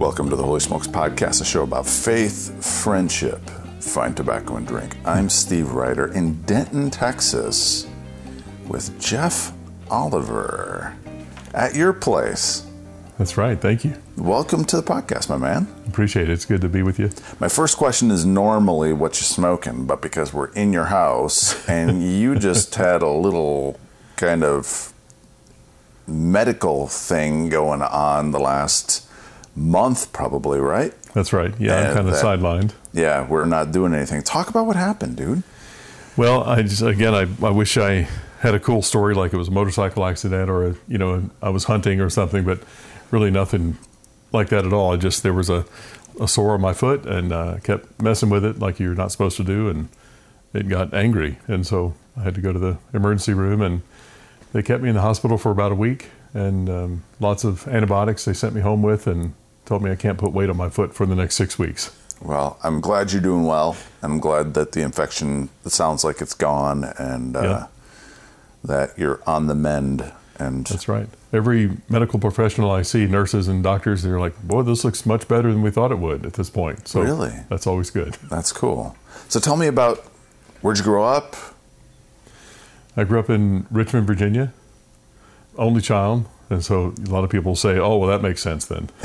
Welcome to the Holy Smokes Podcast, a show about faith, friendship, fine tobacco, and drink. I'm Steve Ryder in Denton, Texas, with Jeff Oliver at your place. That's right. Thank you. Welcome to the podcast, my man. Appreciate it. It's good to be with you. My first question is normally what you're smoking, but because we're in your house and you just had a little kind of medical thing going on the last month, probably, right? That's right. Yeah, I'm And kind of that- sidelined. Yeah, we're not doing anything. Talk about what happened, dude. Well, I just again, I, I wish I had a cool story like it was a motorcycle accident or a, you know I was hunting or something, but really nothing like that at all. I just there was a, a sore on my foot and uh, kept messing with it like you're not supposed to do, and it got angry, and so I had to go to the emergency room, and they kept me in the hospital for about a week, and um, lots of antibiotics they sent me home with, and told me I can't put weight on my foot for the next six weeks. Well, I'm glad you're doing well. I'm glad that the infection, it sounds like it's gone and uh, Yeah. that you're on the mend. And That's right. Every medical professional I see, nurses and doctors, they're like, "Boy, this looks much better than we thought it would at this point." So Really? that's always good. that's cool. So tell me about where'd you grow up? I grew up in Richmond, Virginia, only child, and so a lot of people say, "Oh, well, that makes sense then."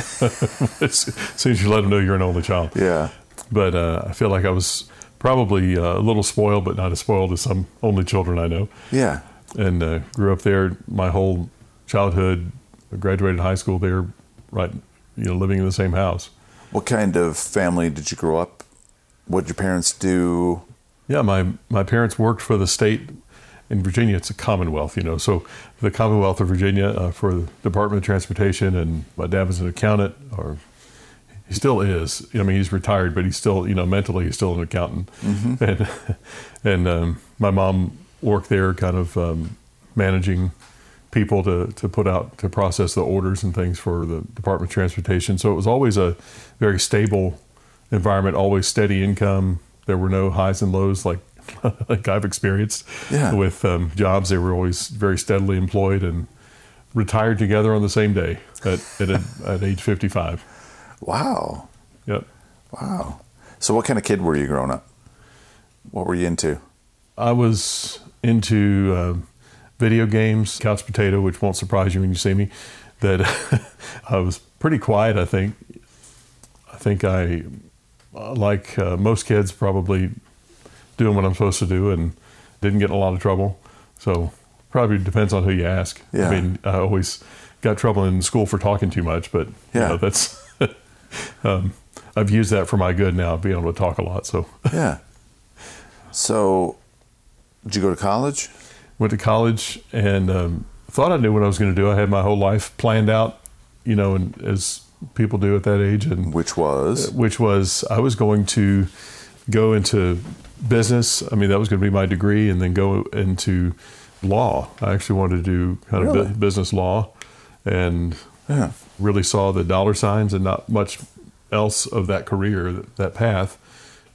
as soon as you let them know you're an only child. Yeah. But uh, I feel like I was probably uh, a little spoiled, but not as spoiled as some only children I know. Yeah. and uh, grew up there my whole childhood. Graduated high school there, right, you know, living in the same house. What kind of family did you grow up? What did your parents do? Yeah, my my parents worked for the state in Virginia. It's a Commonwealth, you know. So the Commonwealth of Virginia uh, for the Department of Transportation, and my dad was an accountant, or he still is. I mean, he's retired, but he's still, you know, mentally he's still an accountant. And and um, my mom worked there, kind of um, managing people to to put out to process the orders and things for the Department of Transportation. So it was always a very stable environment, always steady income. There were no highs and lows like like I've experienced Yeah. with um, jobs. They were always very steadily employed and retired together on the same day at at, at age fifty five. Wow. Yep. Wow. So what kind of kid were you growing up? What were you into? I was into um video games, couch potato, which won't surprise you when you see me. That I was pretty quiet. I think. I think I, uh, like uh, most kids, probably doing what I'm supposed to do and didn't get in a lot of trouble. So probably depends on who you ask. Yeah. I mean, I always got trouble in school for talking too much, but you Yeah. know, that's. um, I've used that for my good now, being able to talk a lot. So Yeah. So did you go to college? went to college and um, thought I knew what I was going to do. I had my whole life planned out, you know, and as people do at that age, and Which was which was I was going to go into business. I mean, that was going to be my degree, and then go into law. I actually wanted to do kind of Really? business law, and yeah. really saw the dollar signs and not much else of that career, that, that path.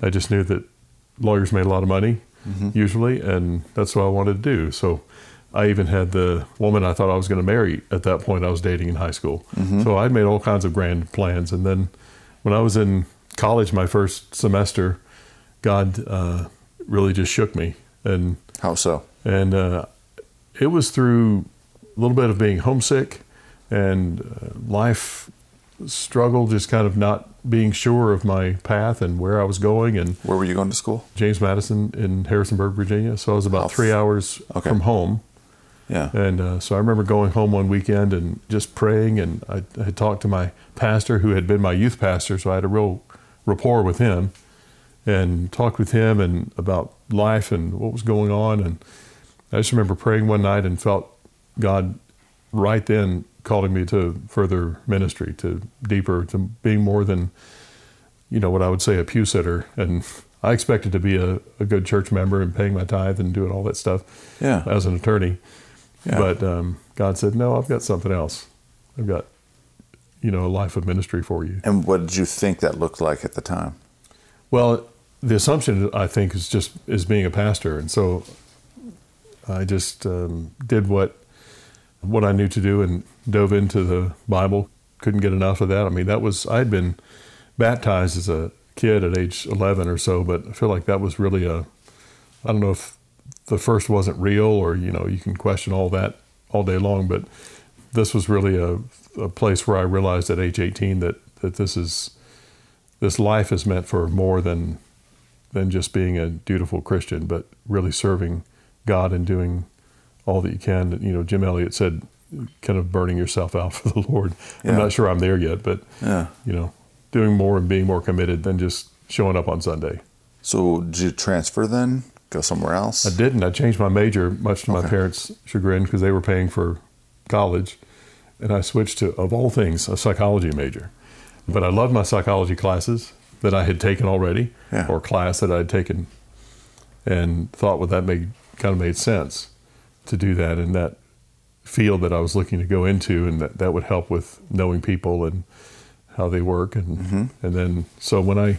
I just knew that lawyers made a lot of money mm-hmm. usually, and that's what I wanted to do. So I even had the woman I thought I was going to marry at that point I was dating in high school. Mm-hmm. So I'd made all kinds of grand plans. And then when I was in college, my first semester, God uh, really just shook me. And How so? and uh, it was through a little bit of being homesick and uh, life struggle, just kind of not being sure of my path and where I was going. And Where were you going to school? James Madison in Harrisonburg, Virginia. So I was about three hours Okay. from home. Yeah. And uh, so I remember going home one weekend and just praying. And I, I had talked to my pastor, who had been my youth pastor, so I had a real rapport with him, and talked with him and about life and what was going on. And I just remember praying one night and felt God right then calling me to further ministry, to deeper, to being more than you know what I would say a pew sitter. And I expected to be a, a good church member and paying my tithe and doing all that stuff Yeah. as an attorney. Yeah. But um, God said, "No, I've got something else. I've got, you know, a life of ministry for you." And what did you think that looked like at the time? Well, the assumption I think is just is being a pastor, and so I just um, did what what I knew to do and dove into the Bible. couldn't get enough of that. I mean, that was I had been baptized as a kid at age 11 or so, but I feel like that was really a I don't know if the first wasn't real or you know you can question all that all day long, but this was really a, a place where I realized at age 18 that that this is this life is meant for more than than just being a dutiful Christian, but really serving God and doing all that you can. You know, Jim Elliot said, kind of burning yourself out for the Lord. Yeah. I'm not sure I'm there yet, but Yeah. you know, doing more and being more committed than just showing up on Sunday. So did you transfer then? Go somewhere else? I didn't. I changed my major, much to my parents' chagrin, because they were paying for college, and I switched to, of all things, a psychology major. But I loved my psychology classes that I had taken already, Yeah. or class that I had taken, and thought, well, that made kind of made sense to do that in that field that I was looking to go into, and that that would help with knowing people and how they work, and and then so when I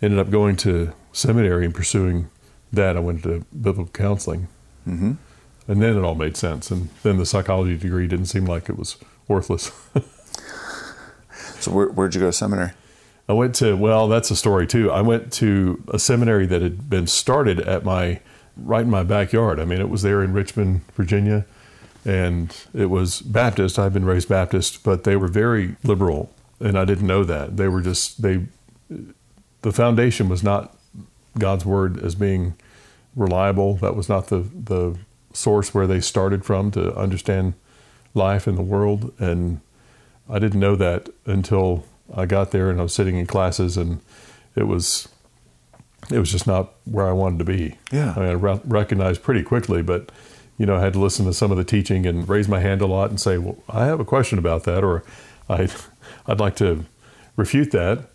ended up going to seminary and pursuing that, I went to biblical counseling, hmm and then it all made sense. And then the psychology degree didn't seem like it was worthless. So where, where'd you go to seminary? I went to well, that's a story too. I went to a seminary that had been started at my right in my backyard. I mean, it was there in Richmond, Virginia, and it was Baptist. I'd been raised Baptist, but they were very liberal, and I didn't know that. They were just they the foundation was not God's word as being reliable. That was not the the source where they started from to understand life in the world and I didn't know that until I got there and I was sitting in classes and it was it was just not where I wanted to be. Yeah. I, mean, I re- recognized pretty quickly, but you know, I had to listen to some of the teaching and raise my hand a lot and say, "Well, I have a question about that," or "I, I'd like to refute that,"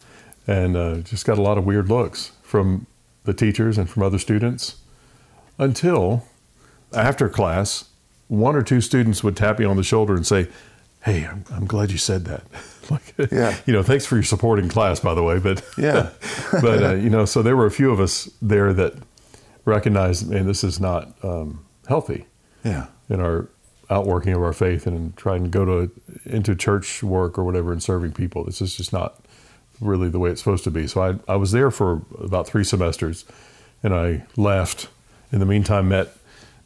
and uh, just got a lot of weird looks from the teachers and from other students. Until after class, one or two students would tap me on the shoulder and say, "Hey, I'm, I'm glad you said that." like, Yeah. you know, thanks for your support in class, by the way. But Yeah. but uh, you know, so there were a few of us there that recognized, man, this is not um, healthy Yeah. in our outworking of our faith and trying to go to into church work or whatever and serving people. This is just not really the way it's supposed to be. So I I was there for about three semesters, and I left. In the meantime, met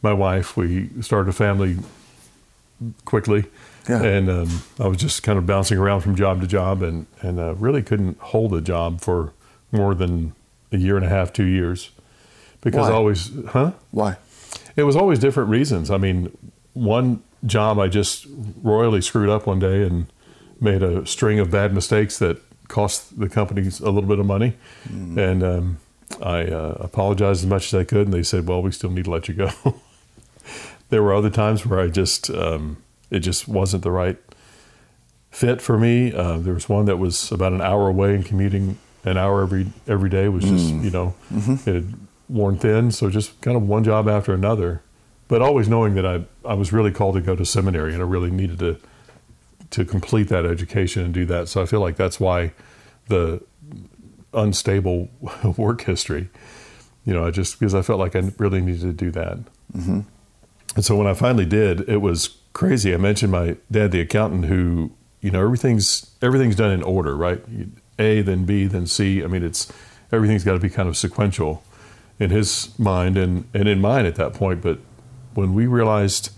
my wife. We started a family quickly. Yeah. And um, I was just kind of bouncing around from job to job, and and uh, really couldn't hold a job for more than a year and a half, two years, because Why? Always, huh? Why? It was always different reasons. I mean, one job I just royally screwed up one day and made a string of bad mistakes that cost the companies a little bit of money. And um, I uh, apologized as much as I could, and they said, "Well, we still need to let you go." there were other times where I just um, it just wasn't the right fit for me. Uh, there was one that was about an hour away and commuting an hour every every day was just you know it had worn thin. So just kind of one job after another, but always knowing that I I was really called to go to seminary and I really needed to to complete that education and do that. So I feel like that's why the unstable work history. You know, I just because I felt like I really needed to do that. Mm-hmm. And so when I finally did, it was crazy. I mentioned my dad, the accountant, who you know everything's everything's done in order, right? A, then B, then C. I mean, it's everything's got to be kind of sequential in his mind and and in mine at that point. But when we realized,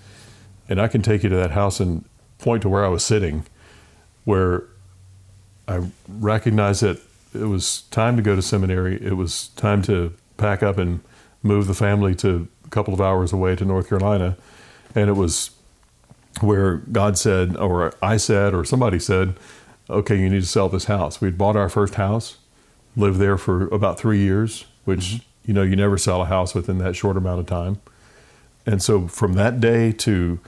and I can take you to that house and point to where I was sitting, where I recognized that it was time to go to seminary. It was time to pack up and move the family to a couple of hours away to North Carolina. And it was where God said, or I said, or somebody said, okay, you need to sell this house. We'd bought our first house, lived there for about three years, which, mm-hmm. you know, you never sell a house within that short amount of time. And so from that day to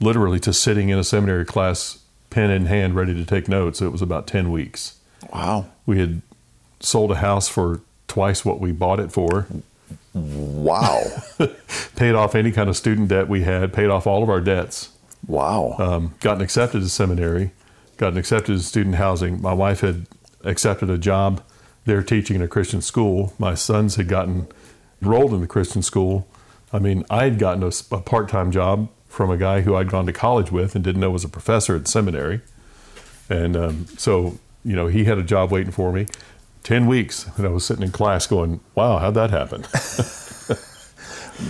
literally to sitting in a seminary class, pen in hand, ready to take notes, it was about 10 weeks. Wow. We had sold a house for twice what we bought it for, Wow. paid off any kind of student debt we had, paid off all of our debts, wow. um, gotten accepted to seminary, gotten accepted to student housing. My wife had accepted a job there teaching in a Christian school. My sons had gotten enrolled in the Christian school. I mean, I had gotten a part time job from a guy who I'd gone to college with and didn't know was a professor at seminary. And um, so, you know, he had a job waiting for me. 10 weeks. And I was sitting in class going, wow, how'd that happen?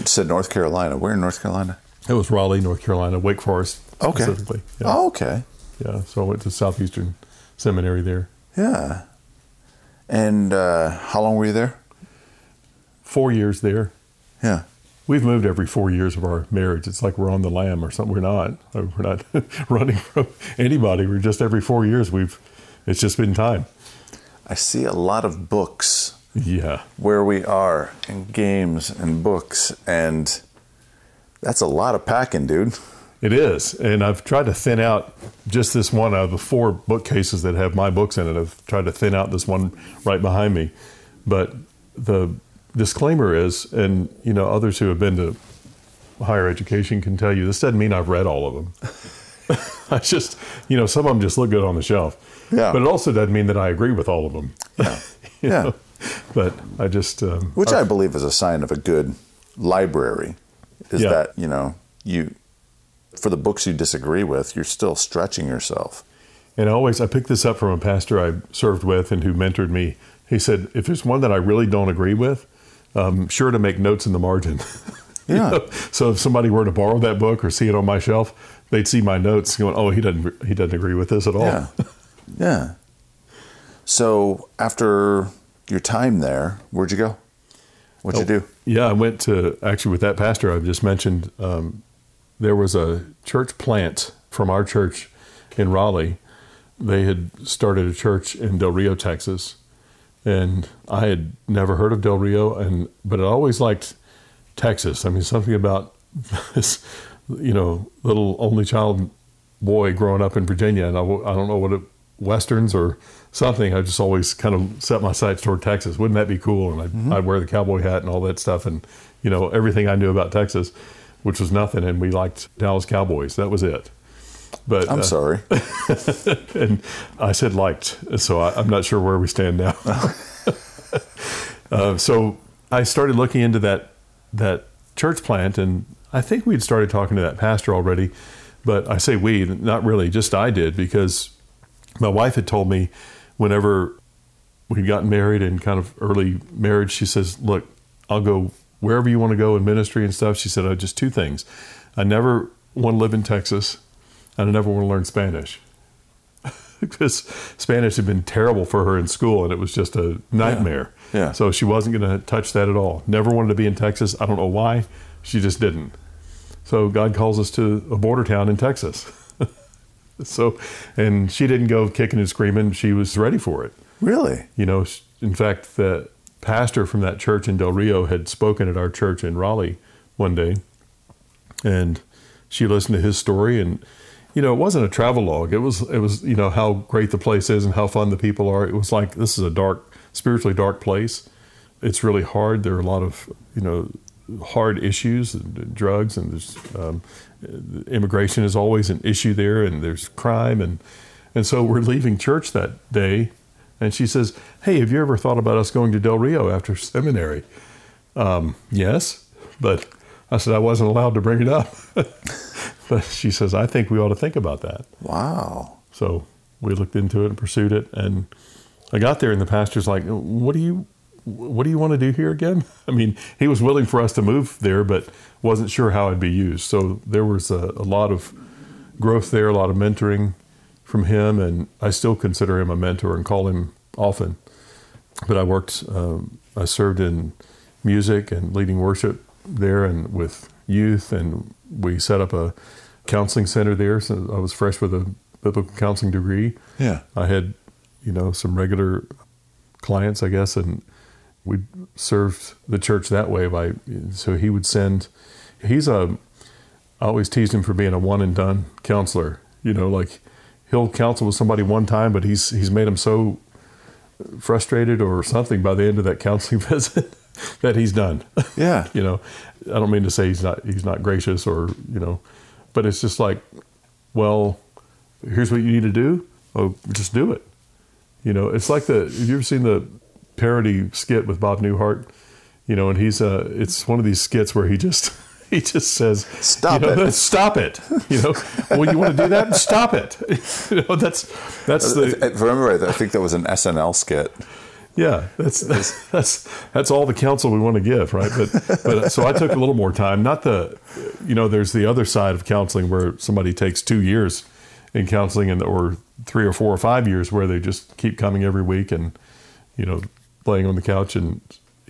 Said North Carolina. Where in North Carolina? It was Raleigh, North Carolina, Wake Forest Okay. specifically. Yeah. Oh, okay. yeah. So I went to Southeastern Seminary there. Yeah. And uh, how long were you there? Four years there. Yeah. We've moved every four years of our marriage. It's like we're on the lam or something. We're not. We're not running from anybody. We're just every four years. We've. It's just been time. I see a lot of books Yeah. where we are, and games and books, and that's a lot of packing, dude. It is, and I've tried to thin out just this one out of the four bookcases that have my books in it. I've tried to thin out this one right behind me, but the disclaimer is, and you know, others who have been to higher education can tell you this doesn't mean I've read all of them. I just, you know, some of them just look good on the shelf, Yeah. but it also doesn't mean that I agree with all of them. Yeah. Yeah. know? but I just, um, Which I believe is a sign of a good library, is Yeah. that you know you, for the books you disagree with, you're still stretching yourself. And always, I picked this up from a pastor I served with and who mentored me. He said, if there's one that I really don't agree with, um, sure to make notes in the margin. You Yeah. know? So if somebody were to borrow that book or see it on my shelf, they'd see my notes going, oh, he doesn't, he doesn't agree with this at all. Yeah. yeah. So after your time there, where'd you go? What'd you do? Yeah, I went to actually with that pastor I've just mentioned. Um, there was a church plant from our church in Raleigh. They had started a church in Del Rio, Texas, and I had never heard of Del Rio, and but I always liked Texas. I mean, something about this, you know, little only child boy growing up in Virginia, and I, I don't know what it westerns or something. I just always kind of set my sights toward Texas. Wouldn't that be cool? And I'd, I'd wear the cowboy hat and all that stuff, and you know everything I knew about Texas, which was nothing. And we liked Dallas Cowboys. That was it. But I'm uh, sorry. and I said liked, so I, I'm not sure where we stand now. uh, so I started looking into that that church plant, and I think we'd started talking to that pastor already. But I say we, not really, just I did because my wife had told me whenever we'd gotten married and kind of early marriage, she says, "Look, I'll go wherever you want to go in ministry and stuff." She said, "Oh, just two things: I never want to live in Texas, and I never want to learn Spanish." because Spanish had been terrible for her in school and it was just a nightmare. Yeah. So she wasn't going to touch that at all. Never wanted to be in Texas. I don't know why. She just didn't. So God calls us to a border town in Texas. so, and she didn't go kicking and screaming. She was ready for it. Really? You know, in fact, the pastor from that church in Del Rio had spoken at our church in Raleigh one day, and she listened to his story. And you know, it wasn't a travel log. It was it was you know how great the place is and how fun the people are. It was like this is a dark, spiritually dark place. It's really hard. There are a lot of you know hard issues, and drugs, and there's um, immigration is always an issue there, and there's crime, and and so we're leaving church that day, and she says, "Hey, have you ever thought about us going to Del Rio after seminary?" Um, yes, but I said I wasn't allowed to bring it up. but she says, "I think we ought to think about that." Wow. So we looked into it and pursued it, and I got there, and the pastor's like, "What do you, what do you want to do here again?" I mean, he was willing for us to move there, but wasn't sure how it'd be used. So there was a, a lot of growth there, a lot of mentoring from him, and I still consider him a mentor and call him often. But I worked, um, I served in music and leading worship there, and with youth, and we set up a counseling center there. So I was fresh with a biblical counseling degree. Yeah. I had, you know, some regular clients, I guess, and we served the church that way by. So he would send. He's a. I always teased him for being a one and done counselor. You know, like he'll counsel with somebody one time, but he's he's made him so frustrated or something by the end of that counseling visit that he's done. Yeah. you know, I don't mean to say he's not he's not gracious or you know, but it's just like, well, here's what you need to do. Oh, just do it. You know, it's like the. Have you ever seen the parody skit with Bob Newhart? You know, and he's uh, it's one of these skits where he just he just says, Stop you know, it. Stop it. You know, well, you want to do that? Stop it. you know, that's that's the If I remember right, I think that was an SNL skit. yeah. That's that's that's that's all the counsel we want to give, right? But but so I took a little more time. Not the, you know, there's the other side of counseling where somebody takes two years in counseling and or three or four or five years where they just keep coming every week and you know laying on the couch and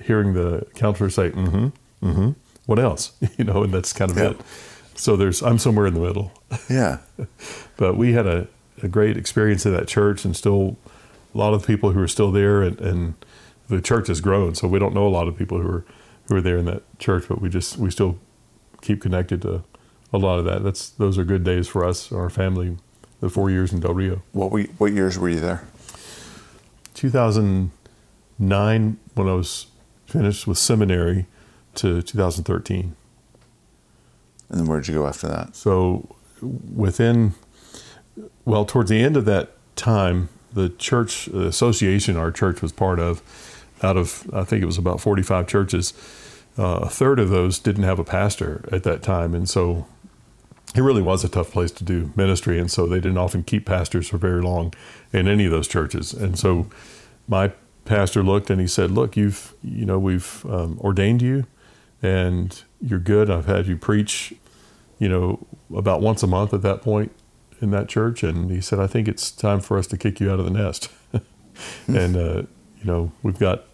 hearing the counselor say mm-hmm mm-hmm what else you know and that's kind of Yeah. it so there's i'm somewhere in the middle Yeah. but we had a, a great experience in that church and still a lot of people who are still there and, and the church has grown so we don't know a lot of people who are who are there in that church but we just we still keep connected to a lot of that that's those are good days for us our family the four years in del rio What we, what years were you there? 2009 when i was finished with seminary to 2013 And then where'd you go after that? So within, well, towards the end of that time, the church the association our church was part of, out of I think it was about 45 churches, uh, a third of those didn't have a pastor at that time, and so it really was a tough place to do ministry, and so they didn't often keep pastors for very long in any of those churches, and so my pastor looked and he said, "Look, you've you know we've um, ordained you, and you're good. I've had you preach, you know, about once a month at that point in that church, and he said, I think it's time for us to kick you out of the nest, and uh, you know we've got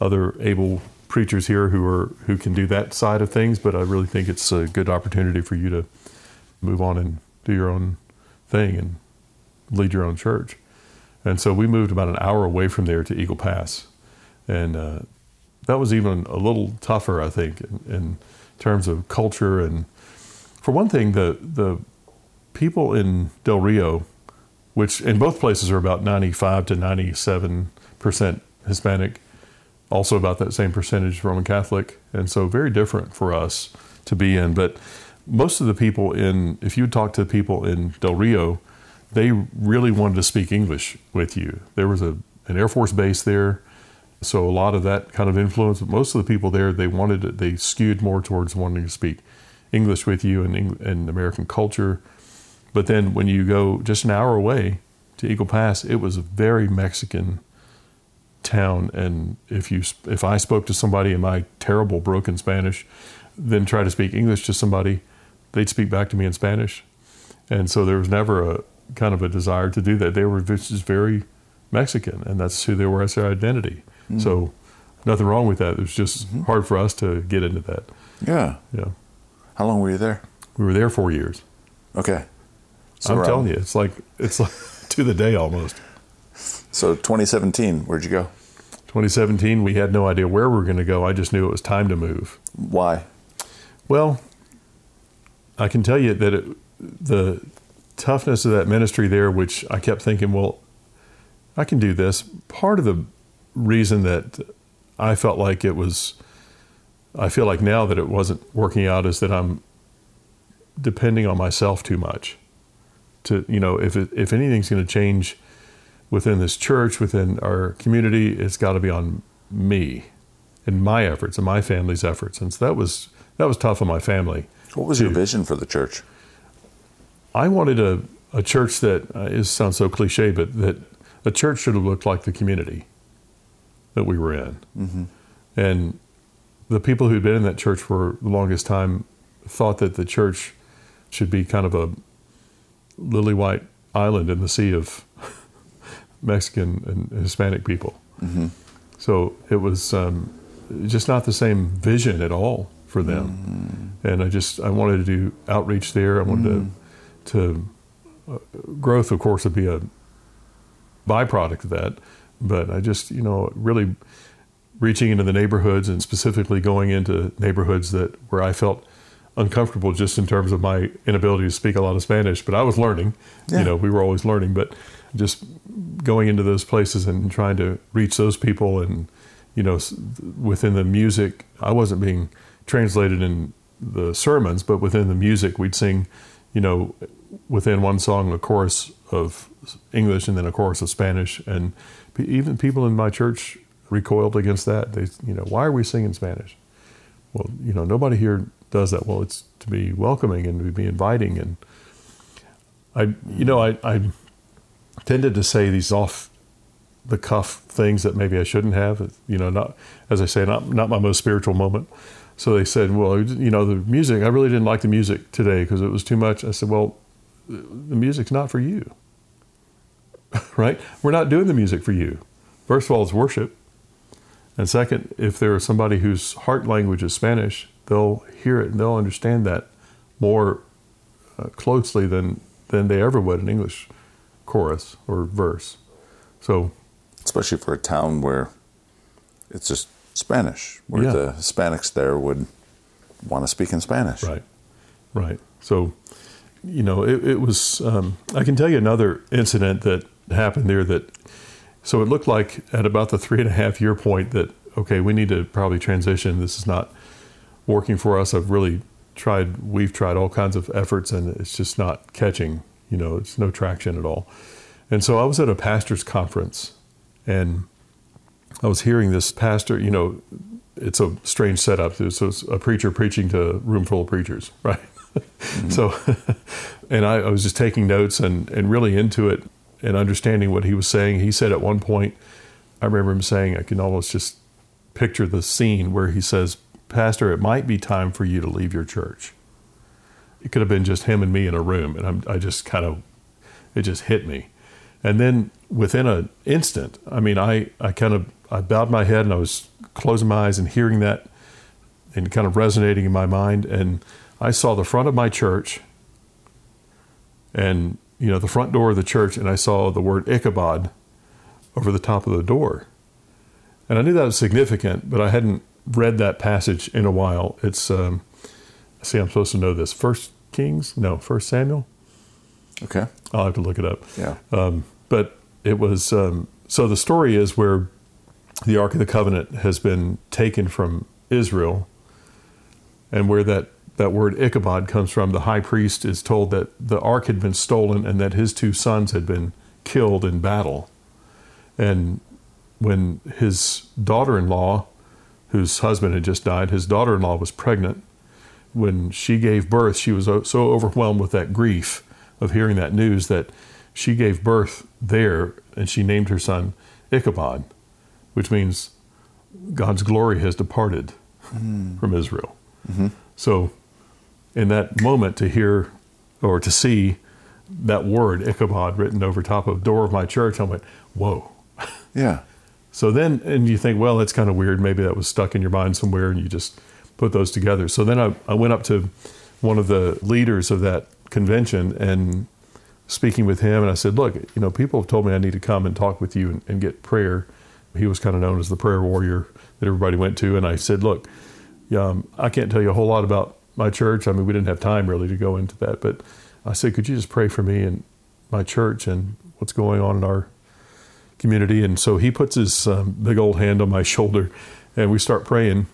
other able preachers here who are who can do that side of things, but I really think it's a good opportunity for you to move on and do your own thing and lead your own church. And so we moved about an hour away from there to Eagle Pass, and uh, that was even a little tougher, I think, in, in terms of culture. And for one thing, the the people in Del Rio, which in both places are about ninety five to ninety seven percent Hispanic, also about that same percentage Roman Catholic, and so very different for us to be in. But most of the people in, if you talk to people in Del Rio, they really wanted to speak English with you. There was a an Air Force base there, so a lot of that kind of influence. But most of the people there, they wanted to, they skewed more towards wanting to speak English with you and and American culture. But then when you go just an hour away to Eagle Pass, it was a very Mexican town. And if you if I spoke to somebody in my terrible broken Spanish, then try to speak English to somebody, they'd speak back to me in Spanish. And so there was never a kind of a desire to do that. They were just very Mexican, and that's who they were as their identity. Mm-hmm. So nothing wrong with that. It was just mm-hmm. hard for us to get into that. Yeah. Yeah, How long were you there? we were there four years. Okay. I'm around- telling you, it's like it's like to the day almost. So 2017, where'd you go? 2017, we had no idea where we were going to go. I just knew it was time to move. Why? Well, I can tell you that it, the toughness of that ministry there, which I kept thinking, well, I can do this. Part of the reason that I felt like it was, I feel like now that it wasn't working out is that I'm depending on myself too much. To you know, if it, if anything's going to change within this church, within our community, it's got to be on me and my efforts and my family's efforts. And so that was that was tough on my family. What was your vision for the church? I wanted a, a church that uh, it sounds so cliche, but that a church should have looked like the community that we were in. Mm-hmm. And the people who'd been in that church for the longest time thought that the church should be kind of a lily white island in the sea of Mexican and Hispanic people. So it was um, just not the same vision at all for them. And I just I wanted to do outreach there. I wanted to to uh, growth, of course, would be a byproduct of that. But I just you know really reaching into the neighborhoods and specifically going into neighborhoods that where I felt uncomfortable just in terms of my inability to speak a lot of Spanish. But I was learning. Yeah. You know, we were always learning. But just going into those places and trying to reach those people and you know within the music i wasn't being translated in the sermons but within the music we'd sing you know within one song a chorus of english and then a chorus of spanish and even people in my church recoiled against that they you know why are we singing spanish well you know nobody here does that? Well, it's to be welcoming and to be inviting. And I, you know, I, I tended to say these off the cuff things that maybe I shouldn't have. You know, not as I say, not not my most spiritual moment. So they said, well, you know, the music. I really didn't like the music today because it was too much. I said, well, the music's not for you, right? We're not doing the music for you. First of all, it's worship, and second, if there is somebody whose heart language is Spanish, they'll hear it and they'll understand that more uh, closely than than they ever would an English chorus or verse. So especially for a town where it's just Spanish, where Yeah. the Hispanics there would want to speak in Spanish. Right, right. So, you know, it, it was. Um, I can tell you another incident that happened there. That so it looked like at about the three and a half year point that okay, we need to probably transition. This is not working for us. I've really tried. We've tried all kinds of efforts, and it's just not catching. You know, it's no traction at all. And so I was at a pastors' conference, and I was hearing this pastor. You know, it's a strange setup. So it's a preacher preaching to a room full of preachers, right? Mm-hmm. So, and I, I was just taking notes and, and really into it and understanding what he was saying. He said at one point, I remember him saying, I can almost just picture the scene where he says, Pastor, it might be time for you to leave your church. It could have been just him and me in a room. And I'm, I just kind of, it just hit me. And then within an instant, I mean, I, I kind of, I bowed my head and I was closing my eyes and hearing that and kind of resonating in my mind. And I saw the front of my church and, you know, the front door of the church, and I saw the word Ichabod over the top of the door. And I knew that was significant, but I hadn't read that passage in a while. It's, um, see, I'm supposed to know this. First Kings? No, First Samuel? Okay. I'll have to look it up. Yeah. Um, but it was um, so the story is where the Ark of the Covenant has been taken from Israel, and where that that word Ichabod comes from. The high priest is told that the ark had been stolen and that his two sons had been killed in battle, and when his daughter-in-law, whose husband had just died, his daughter-in-law was pregnant. When she gave birth, she was so overwhelmed with that grief of hearing that news that she gave birth there and she named her son Ichabod, which means God's glory has departed hmm. from Israel. Mm-hmm. So, in that moment, to hear or to see that word Ichabod written over top of the door of my church, I went, "Whoa!" Yeah. So then, and you think, well, that's kind of weird. Maybe that was stuck in your mind somewhere, and you just put those together. So then I, I went up to one of the leaders of that convention and speaking with him, and I said, look, you know, people have told me I need to come and talk with you and, and get prayer. He was kind of known as the prayer warrior that everybody went to, and I said, look, um, I can't tell you a whole lot about my church. I mean, we didn't have time really to go into that, but I said, could you just pray for me and my church and what's going on in our community. And so he puts his um, big old hand on my shoulder and we start praying.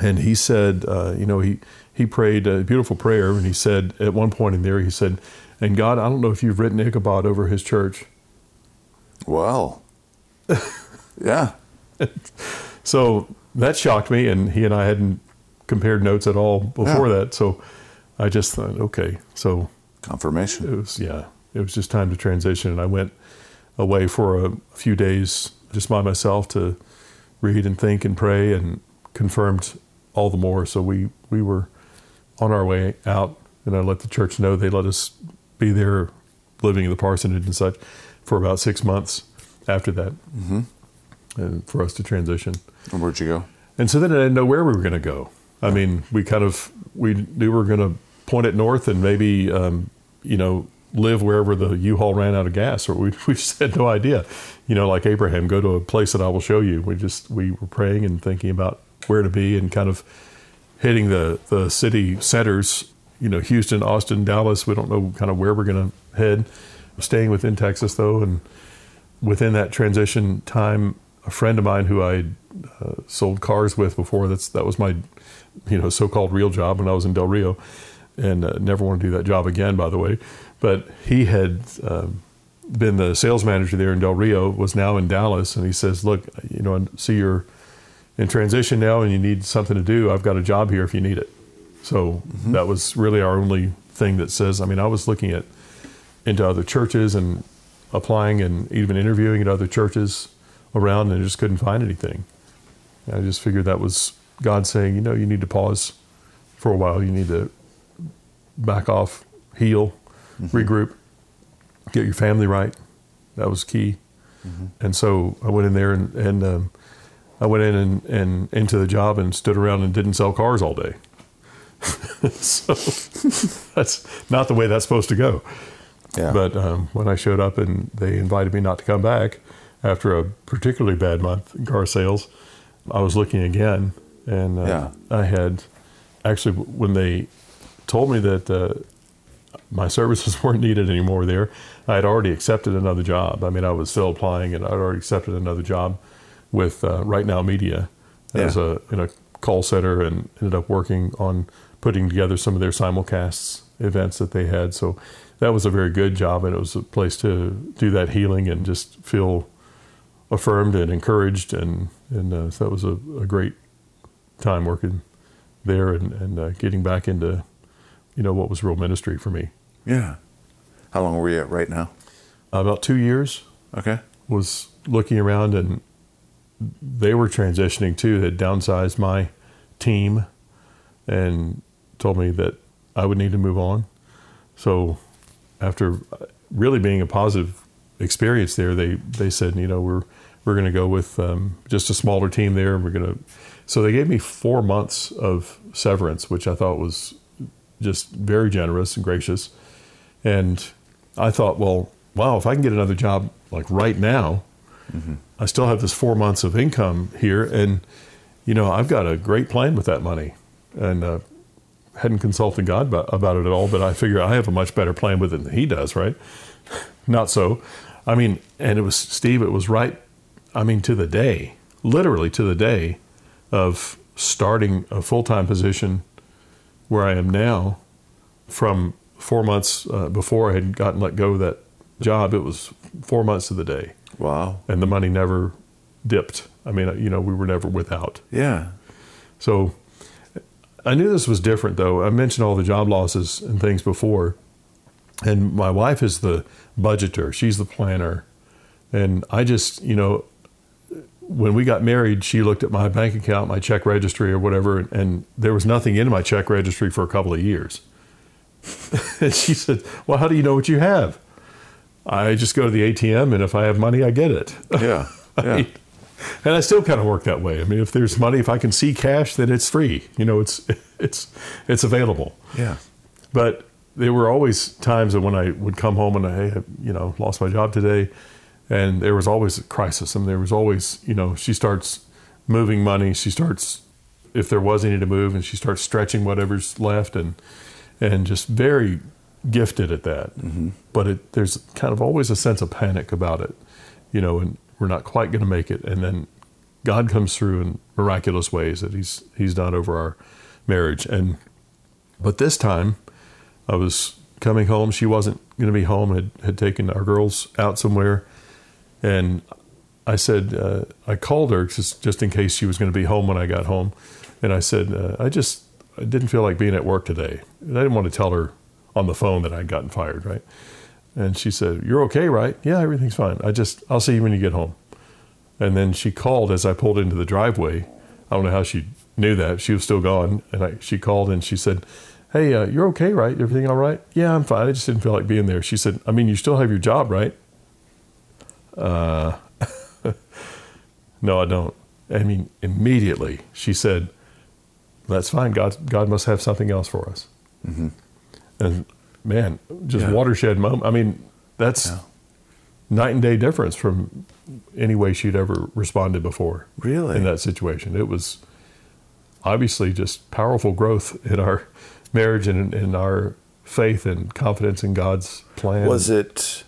And he said, uh, you know, he, he prayed a beautiful prayer. And he said, at one point in there, he said, and God, I don't know if you've written Ichabod over his church. Well. yeah. So that shocked me. And he and I hadn't compared notes at all before Yeah. that. So I just thought, okay. So Confirmation. it was yeah it was just time to transition and i went away for a few days just by myself to read and think and pray and confirmed all the more so we we were on our way out and i let the church know they let us be there living in the parsonage and such for about six months after that mm-hmm. and for us to transition And where'd you go? and so then I didn't know where we were going to go. I mean, we kind of we knew we were going to point it north and maybe um, you know live wherever the U-Haul ran out of gas, or we we just had no idea. You know, like Abraham, go to a place that I will show you. We just we were praying and thinking about where to be and kind of hitting the the city centers. You know, Houston, Austin, Dallas. We don't know kind of where we're going to head. Staying within Texas though, and within that transition time, a friend of mine who I uh, sold cars with before. That's that was my, you know, so-called real job when I was in Del Rio, and uh, never want to do that job again, by the way. But he had um, been the sales manager there in Del Rio, was now in Dallas, and he says, "Look, you know, I see you're in transition now, and you need something to do. I've got a job here if you need it." So mm-hmm. that was really our only thing that says. I mean, I was looking at into other churches and applying and even interviewing at other churches around, and I just couldn't find anything. And I just figured that was God saying, you know, you need to pause for a while. You need to back off, heal, mm-hmm. regroup, get your family right. That was key. Mm-hmm. And so I went in there and, and um, I went in and, and into the job and stood around and didn't sell cars all day. so that's not the way that's supposed to go. Yeah. But um, when I showed up and they invited me not to come back after a particularly bad month in car sales, I was looking again, and uh, Yeah. I had actually when they told me that uh, my services weren't needed anymore there, I had already accepted another job. I mean, I was still applying, and I'd already accepted another job with uh, RightNow Media as Yeah. a in a call center, and ended up working on putting together some of their simulcasts events that they had. So that was a very good job, and it was a place to do that healing and just feel affirmed and encouraged, and and uh, so that was a, a great time working there and and uh, getting back into you know what was real ministry for me. yeah. How long were you at right now? About two years Okay. was looking around, and they were transitioning too. They had downsized my team and told me that I would need to move on. So after really being a positive experience there, they they said, you know, we're we're going to go with um, just a smaller team there, and we're going to. So they gave me four months of severance, which I thought was just very generous and gracious. And I thought, well, wow, if I can get another job like right now, I still have this four months of income here, and you know, I've got a great plan with that money, and uh, hadn't consulted God about, about it at all. But I figure I have a much better plan with it than he does, right? Not so. I mean, and it was Steve. It was right. I mean, to the day, literally to the day, of starting a full time position where I am now. From four months uh, before I had gotten let go of that job, it was four months of the day Wow. and the money never dipped. I mean, you know, we were never without. Yeah. So I knew this was different, though. I mentioned all the job losses and things before, and my wife is the budgeter. She's the planner, and I just, you know, when we got married, she looked at my bank account, my check registry, or whatever, and there was nothing in my check registry for a couple of years. and she said, "Well, how do you know what you have?" I just go to the ATM, and if I have money, I get it. Yeah. Yeah. And I still kind of work that way. I mean, if there's money, if I can see cash, then it's free. You know, it's it's it's available. yeah. But there were always times that when I would come home and I, hey, you know, lost my job today, and there was always a crisis. Mean, there was always, you know, she starts moving money. She starts, if there was any to move, and she starts stretching whatever's left, and and just very gifted at that. Mm-hmm. But it, there's kind of always a sense of panic about it, you know, and we're not quite going to make it. And then God comes through in miraculous ways that He's He's done over our marriage. And but this time, I was coming home. She wasn't going to be home. had had taken our girls out somewhere, and I said uh, I called her just just in case she was going to be home when I got home, and I said uh, I just I didn't feel like being at work today. And I didn't want to tell her on the phone that I'd gotten fired, right? And she said, "You're okay, right? Yeah, everything's fine. I just I'll see you when you get home." And then she called as I pulled into the driveway. I don't know how she knew that. She was still gone, and I, she called and she said, "Hey, uh, you're okay, right? Everything all right?" "Yeah, I'm fine. I just didn't feel like being there." She said, "I mean, you still have your job, right?" Uh, no, I don't. I mean, immediately she said, "That's fine. God, God must have something else for us." And man, just Yeah. watershed moment. I mean, that's Yeah. night and day difference from any way she'd ever responded before. Really? in that situation, it was obviously just powerful growth in our marriage and in, our faith and confidence in God's plan. Was it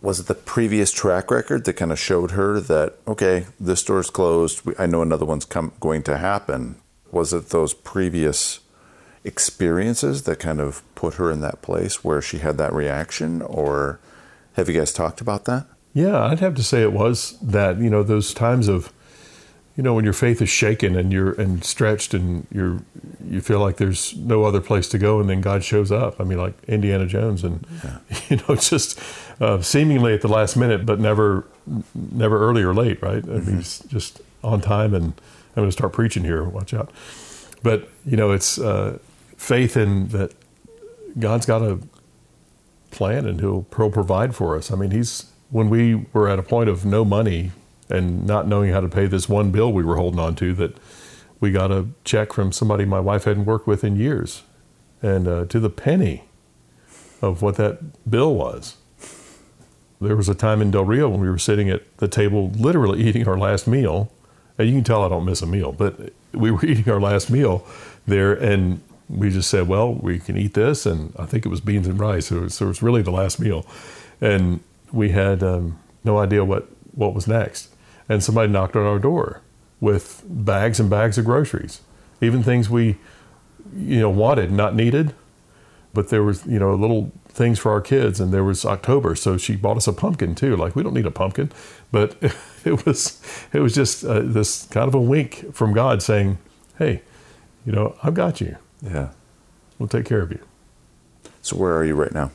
was it the previous track record that kind of showed her that okay, this door's closed. I know another one's come, going to happen. Was it those previous experiences that kind of put her in that place where she had that reaction, or have you guys talked about that? Yeah, I'd have to say it was that, you know, those times of, you know when your faith is shaken and you're and stretched and you're you feel like there's no other place to go and then God shows up. I mean, like Indiana Jones and yeah. you know just uh, seemingly at the last minute, but never never early or late, right? Mm-hmm. I mean, mm-hmm. just on time. And I'm going to start preaching here. Watch out. But you know, it's uh, faith in that God's got a plan and He'll, he'll provide for us. I mean, He's when we were at a point of no money and not knowing how to pay this one bill we were holding on to that we got a check from somebody my wife hadn't worked with in years. And uh, to the penny of what that bill was. There was a time in Del Rio when we were sitting at the table literally eating our last meal. And you can tell i don't miss a meal but we were eating our last meal there and we just said well we can eat this and i think it was beans and rice so it was, so it was really the last meal and we had um, no idea what, what was next and somebody knocked on our door with bags and bags of groceries, even things we, you know, wanted, not needed, but there was, you know, little things for our kids. And there was October, so she bought us a pumpkin too. Like we don't need a pumpkin, but it was, it was just uh, this kind of a wink from God saying, "Hey, you know, I've got you. Yeah, we'll take care of you." So where are you right now?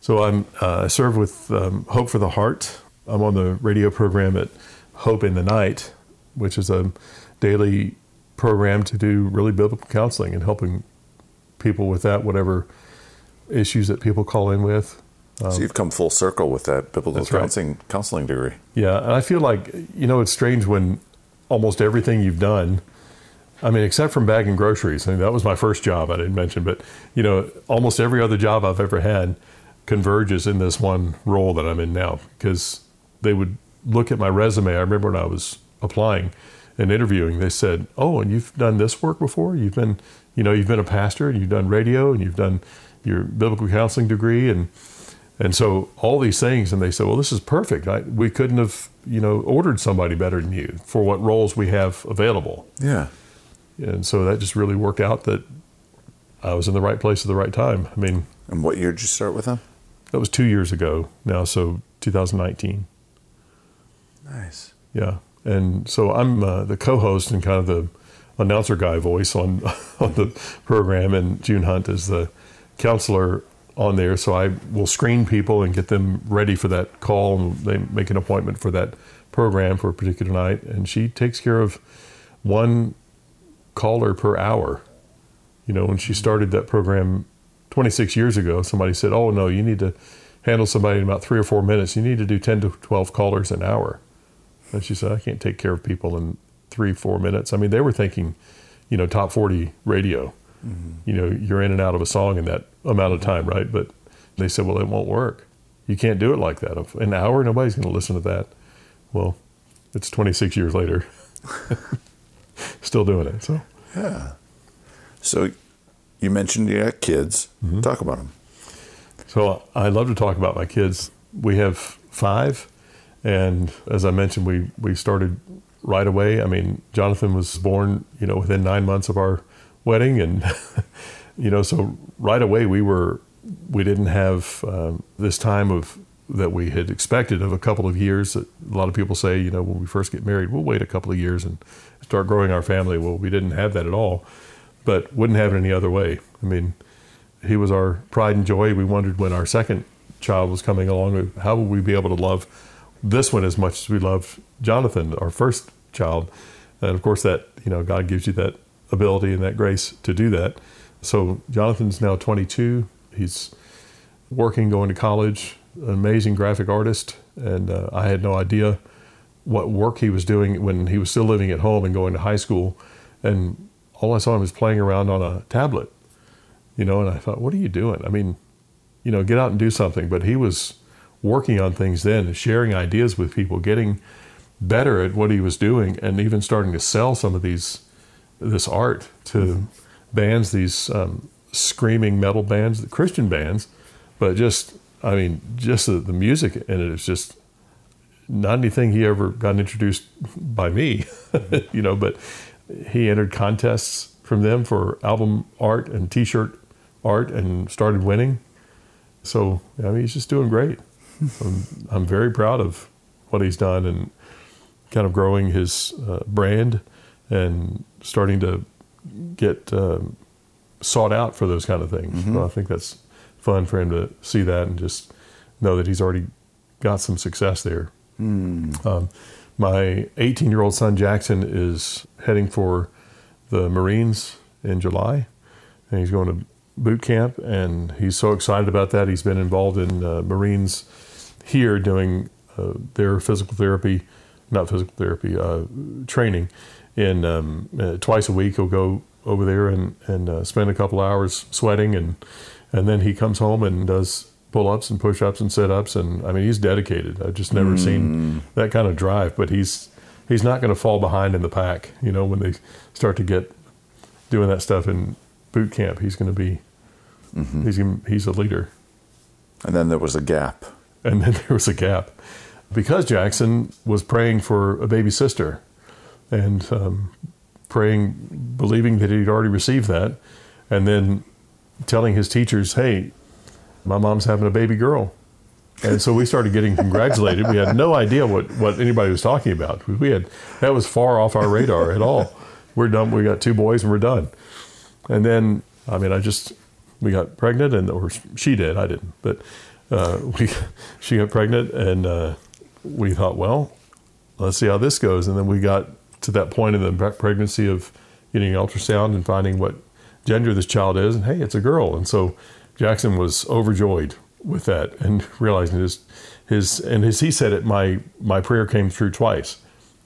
So I'm uh, I serve with um, Hope for the Heart I'm on the radio program at Hope in the Night, which is a daily program to do really biblical counseling and helping people with that, whatever issues that people call in with. Um, so you've come full circle with that biblical counseling right. counseling degree. Yeah, and I feel like you know it's strange when almost everything you've done. I mean, except from bagging groceries. I mean, that was my first job. I didn't mention, but you know, almost every other job I've ever had converges in this one role that I'm in now because they would look at my resume. I remember when I was applying and interviewing, they said, "Oh, and you've done this work before? You've been, you know, you've been a pastor and you've done radio and you've done your biblical counseling degree and and so all these things." And they said, "Well, this is perfect. I, we couldn't have, you know, ordered somebody better than you for what roles we have available." Yeah. And so that just really worked out that I was in the right place at the right time. I mean, and what year did you start with them? That was two years ago now, so 2019. Nice. Yeah, and so I'm uh, the co-host and kind of the announcer guy voice on on the program, and June Hunt is the counselor on there. So I will screen people and get them ready for that call, and they make an appointment for that program for a particular night, and she takes care of one caller per hour. You know, when she started that program 26 years ago, somebody said, "Oh no, you need to." handle somebody in about three or four minutes, you need to do 10 to 12 callers an hour. And she said, I can't take care of people in three, four minutes. I mean, they were thinking, you know, top 40 radio. Mm-hmm. You know, you're in and out of a song in that amount of time, right? But they said, well, it won't work. You can't do it like that. An hour, nobody's going to listen to that. Well, it's 26 years later. Still doing it. So, yeah. So you mentioned you got kids. Mm-hmm. Talk about them. So I love to talk about my kids. We have five and as I mentioned, we, we started right away. I mean, Jonathan was born, you know, within nine months of our wedding. And, you know, so right away we were, we didn't have um, this time of that we had expected of a couple of years. A lot of people say, you know, when we first get married, we'll wait a couple of years and start growing our family. Well, we didn't have that at all, but wouldn't have it any other way. I mean, he was our pride and joy. We wondered when our second child was coming along, how would we be able to love this one as much as we love Jonathan, our first child. And of course, that, you know, God gives you that ability and that grace to do that. So Jonathan's now 22. He's working, going to college, an amazing graphic artist. And uh, I had no idea what work he was doing when he was still living at home and going to high school. And all I saw him was playing around on a tablet, you know, and I thought, what are you doing? I mean, you know, get out and do something. But he was working on things then, sharing ideas with people, getting better at what he was doing, and even starting to sell some of these this art to mm-hmm. bands, these um, screaming metal bands, the Christian bands, but just I mean, just the, the music in it is just not anything he ever got introduced by me, you know. But he entered contests from them for album art and T-shirt art, and started winning. So I mean, he's just doing great. I'm, I'm very proud of what he's done, and kind of growing his uh, brand and starting to get um, sought out for those kind of things. So I think that's fun for him to see that and just know that he's already got some success there. Um, my 18 year old son Jackson is heading for the Marines in July, and he's going to boot camp, and he's so excited about that. He's been involved in uh, Marines here doing uh, their physical therapy, not physical therapy, uh, training. In um, uh, twice a week, he'll go over there and and uh, spend a couple hours sweating, and and then he comes home and does pull ups and push ups and sit ups, and I mean he's dedicated. I've just never seen that kind of drive, but he's he's not going to fall behind in the pack. You know, when they start to get doing that stuff in boot camp, he's going to be he's gonna, he's a leader. And then there was a gap. And then there was a gap because Jackson was praying for a baby sister and um, praying, believing that he'd already received that, and then telling his teachers, "Hey, my mom's having a baby girl." And so we started getting congratulated. We had no idea what, what anybody was talking about. We had that was far off our radar at all. We're done. We got two boys and we're done. And then, I mean, I just we got pregnant, and or she did. I didn't, but uh, we she got pregnant, and uh, we thought, well, let's see how this goes. And then we got to that point in the pregnancy of getting ultrasound and finding what gender this child is, and hey, it's a girl. And so Jackson was overjoyed with that and realizing his his and as he said it, my my prayer came through twice.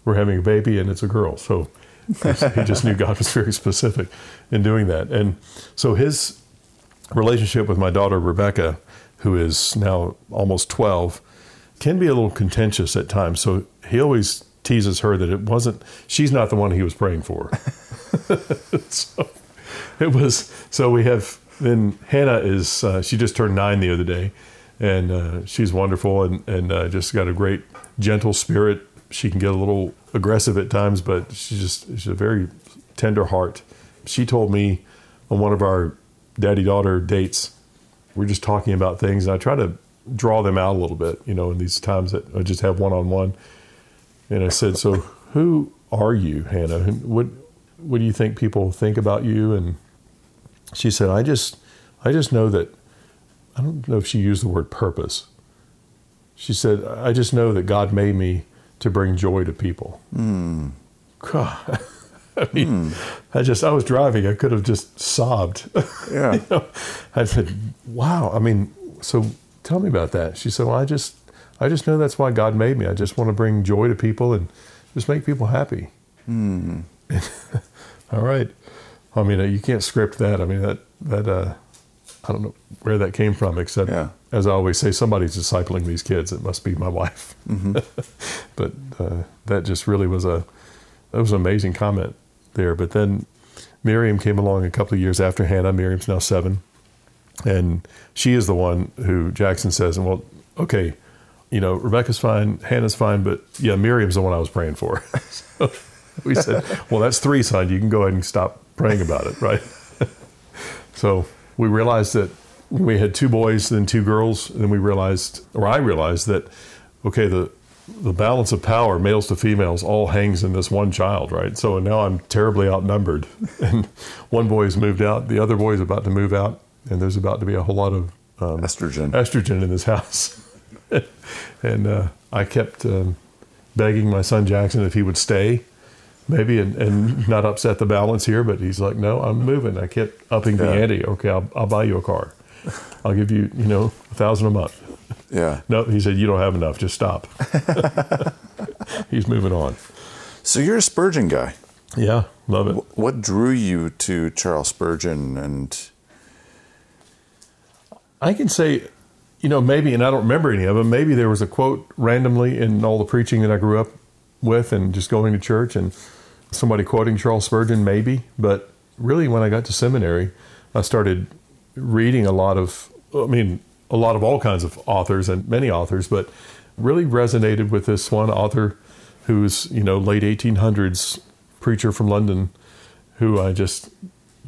We're having a baby, and it's a girl. So he just knew God was very specific in doing that. And so his relationship with my daughter Rebecca, who is now almost 12, can be a little contentious at times. So he always teases her that it wasn't, she's not the one he was praying for. so it was, so we have, then Hannah is, uh, she just turned nine the other day. And uh, she's wonderful and, and uh, just got a great, gentle spirit. She can get a little aggressive at times, but she's just, she's a very tender heart. She told me on one of our daddy daughter dates, we're just talking about things, and I try to draw them out a little bit, you know, in these times that I just have one on one. And I said, "So, who are you, Hannah? What what do you think people think about you?" And she said, "I just I just know that I don't know if she used the word purpose. She said, "I just know that God made me to bring joy to people." Hmm. God. I mean, hmm. I just I was driving. I could have just sobbed. Yeah. You know, I said, "Wow." I mean, so tell me about that. She said, "Well, I just I just know that's why God made me. I just want to bring joy to people and just make people happy." Hmm. All right. I mean, you can't script that. I mean, that that uh, I don't know where that came from, except Yeah. as I always say, somebody's discipling these kids. It must be my wife. but uh, that just really was a that was an amazing comment there. But then Miriam came along a couple of years after Hannah. Miriam's now seven, and she is the one who Jackson says, "And well, okay, you know, Rebecca's fine, Hannah's fine, but yeah, Miriam's the one I was praying for." so we said, "Well, that's three, son. You can go ahead and stop praying about it, right?" so we realized that we had two boys, then two girls. And then we realized, or I realized that, okay, the the balance of power, males to females, all hangs in this one child, right? So now I'm terribly outnumbered, and one boy has moved out, the other boy is about to move out, and there's about to be a whole lot of um, Estrogen. estrogen in this house. and uh, I kept um, begging my son Jackson if he would stay, maybe, and, and not upset the balance here. But he's like, no, I'm moving. I kept upping the ante. Okay, I'll, I'll buy you a car. I'll give you, you know, a thousand a month. Yeah. No, he said, you don't have enough. Just stop. he's moving on. So you're a Spurgeon guy. Yeah, love it. What drew you to Charles Spurgeon and I can say, you know, maybe, and I don't remember any of them. Maybe there was a quote randomly in all the preaching that I grew up with, and just going to church, and somebody quoting Charles Spurgeon, maybe. But really, when I got to seminary, I started reading a lot of, I mean, a lot of all kinds of authors and many authors, but really resonated with this one author who's, you know, late 1800s preacher from London who I just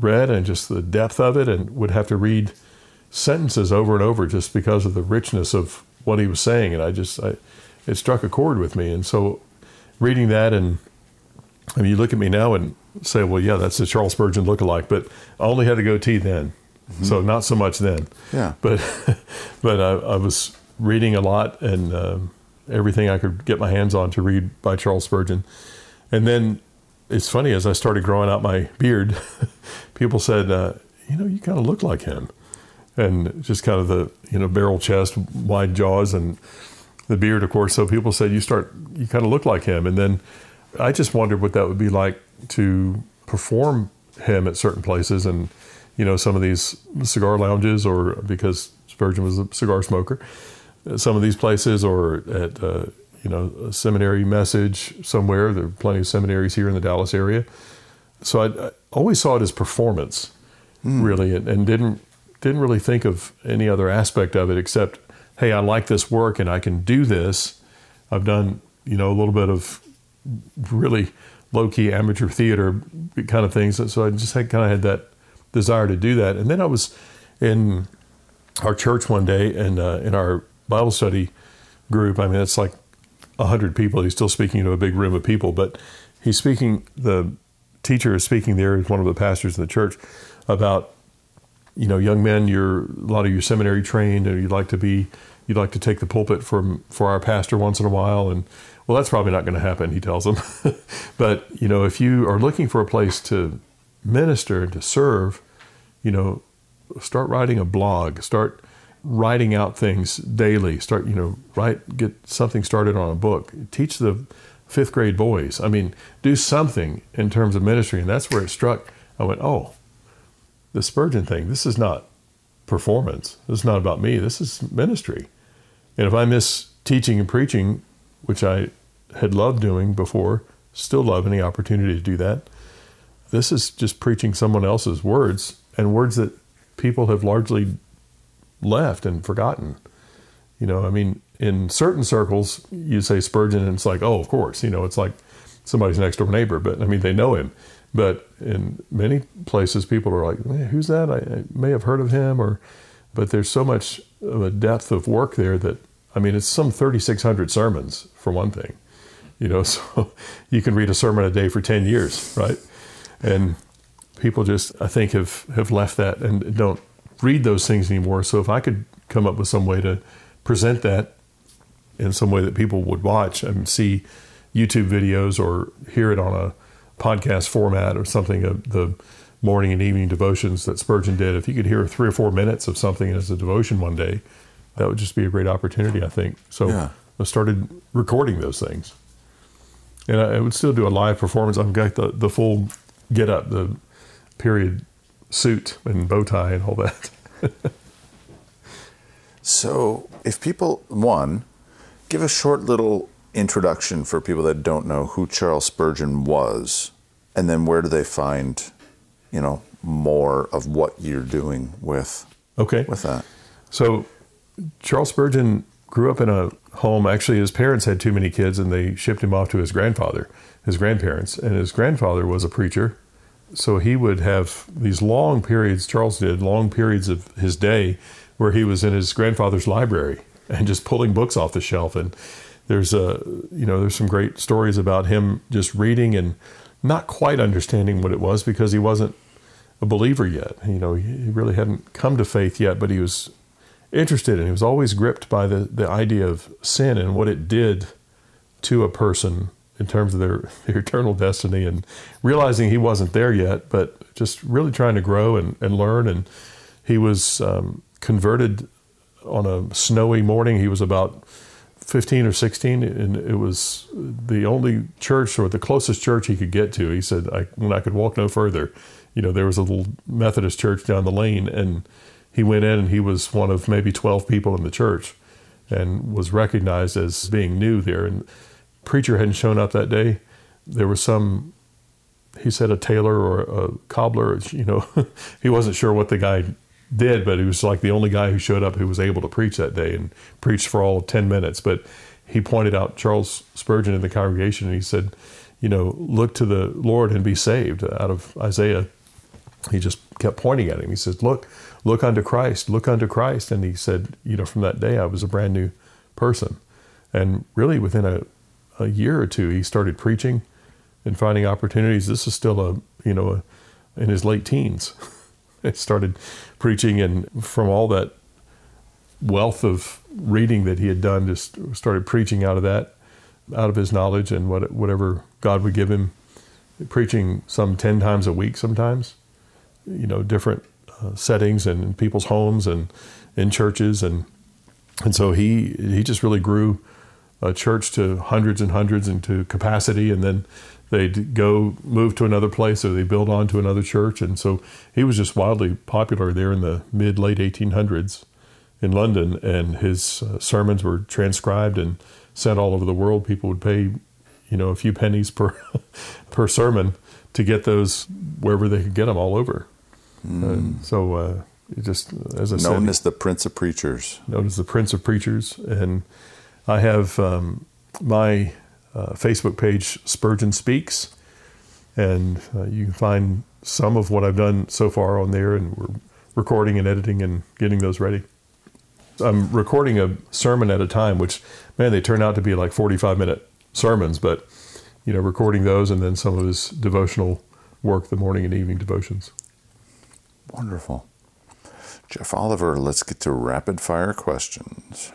read and just the depth of it and would have to read sentences over and over just because of the richness of what he was saying and I just I, it struck a chord with me and so reading that, and I mean, you look at me now and say, well, yeah, that's a Charles Spurgeon lookalike, but I only had a goatee then. Mm-hmm. So not so much then. Yeah. But, but I, I was reading a lot and uh, everything I could get my hands on to read by Charles Spurgeon. And then it's funny, as I started growing out my beard, people said, uh, you know, you kind of look like him. And just kind of the, you know, barrel chest, wide jaws, and the beard, of course. So people said, you start, you kind of look like him. And then I just wondered what that would be like to perform him at certain places and, you know, some of these cigar lounges or because Spurgeon was a cigar smoker, some of these places or at, uh, you know, a seminary message somewhere. There are plenty of seminaries here in the Dallas area. So I, I always saw it as performance, mm. really, and, and, didn't didn't really think of any other aspect of it except, hey, I like this work and I can do this. I've done, you know, a little bit of really low key amateur theater kind of things. So I just had kind of had that desire to do that. And then I was in our church one day and uh, in our Bible study group. I mean, it's like hundred people. He's still speaking to a big room of people, but he's speaking. The teacher is speaking there. Is one of the pastors in the church about you know young men. You're a lot of you seminary trained, and you'd like to be. You'd like to take the pulpit from for our pastor once in a while, and well, that's probably not going to happen. He tells them, but you know, if you are looking for a place to minister and to serve, you know, start writing a blog. Start writing out things daily. Start, you know, write, get something started on a book. Teach the fifth grade boys. I mean, do something in terms of ministry. And that's where it struck. I went, oh, the Spurgeon thing, this is not performance. This is not about me. This is ministry. And if I miss teaching and preaching, which I had loved doing before, still love any opportunity to do that, this is just preaching someone else's words and words that people have largely left and forgotten. You know, I mean, in certain circles, you say Spurgeon, and it's like, oh, of course, you know, it's like somebody's next door neighbor, but I mean, they know him. But in many places, people are like, who's that? I, I may have heard of him, or, but there's so much of a depth of work there that, I mean, it's some 3,600 sermons for one thing, you know, so you can read a sermon a day for 10 years, right? And people just, I think, have, have left that and don't read those things anymore. So if I could come up with some way to present that in some way that people would watch and see YouTube videos or hear it on a podcast format or something of the morning and evening devotions that Spurgeon did, if you could hear three or four minutes of something as a devotion one day, that would just be a great opportunity, I think. So yeah. I started recording those things. And I would still do a live performance. I've got the, the full get up, the period suit and bow tie and all that. so, if people, one, give a short little introduction for people that don't know who Charles Spurgeon was, and then where do they find, you know, more of what you're doing with okay with that. So, Charles Spurgeon grew up in a home. Actually, his parents had too many kids, and they shipped him off to his grandfather, his grandparents, and his grandfather was a preacher so he would have these long periods, Charles did, long periods of his day where he was in his grandfather's library and just pulling books off the shelf. And there's a, you know, there's some great stories about him just reading and not quite understanding what it was because he wasn't a believer yet. You know, he really hadn't come to faith yet, but he was interested in. he was always gripped by the, the idea of sin and what it did to a person in terms of their, their eternal destiny and realizing he wasn't there yet, but just really trying to grow and, and learn. And he was um, converted on a snowy morning. He was about 15 or 16, and it was the only church or the closest church he could get to. He said, I, when I could walk no further, you know, there was a little Methodist church down the lane, and he went in and he was one of maybe 12 people in the church and was recognized as being new there. And preacher hadn't shown up that day, there was some, he said a tailor or a cobbler, you know, he wasn't sure what the guy did, but he was like the only guy who showed up who was able to preach that day and preached for all 10 minutes. But he pointed out Charles Spurgeon in the congregation and he said, you know, look to the Lord and be saved out of Isaiah. He just kept pointing at him. He says, look, look unto Christ, look unto Christ. And he said, you know, from that day I was a brand new person. And really within a a year or two, he started preaching and finding opportunities. This is still a, you know, a, in his late teens. he started preaching, and from all that wealth of reading that he had done, just started preaching out of that, out of his knowledge and what, whatever God would give him. Preaching some 10 times a week sometimes, you know, different settings and in people's homes and in churches. And, and so he, he just really grew a church to hundreds and hundreds and to capacity. And then they'd go move to another place or they build on to another church. And so he was just wildly popular there in the mid, late 1800s in London, and his uh, sermons were transcribed and sent all over the world. People would pay, you know, a few pennies per per sermon to get those wherever they could get them all over. Mm. so uh, just as I known said, known as the Prince of Preachers, known as the Prince of Preachers, and I have um, my uh, Facebook page Spurgeon Speaks, and uh, you can find some of what I've done so far on there, and we're recording and editing and getting those ready. I'm recording a sermon at a time, which, man, they turn out to be like 45 minute sermons, but, you know, recording those and then some of his devotional work, the morning and evening devotions. Wonderful. Jeff Oliver, let's get to rapid fire questions.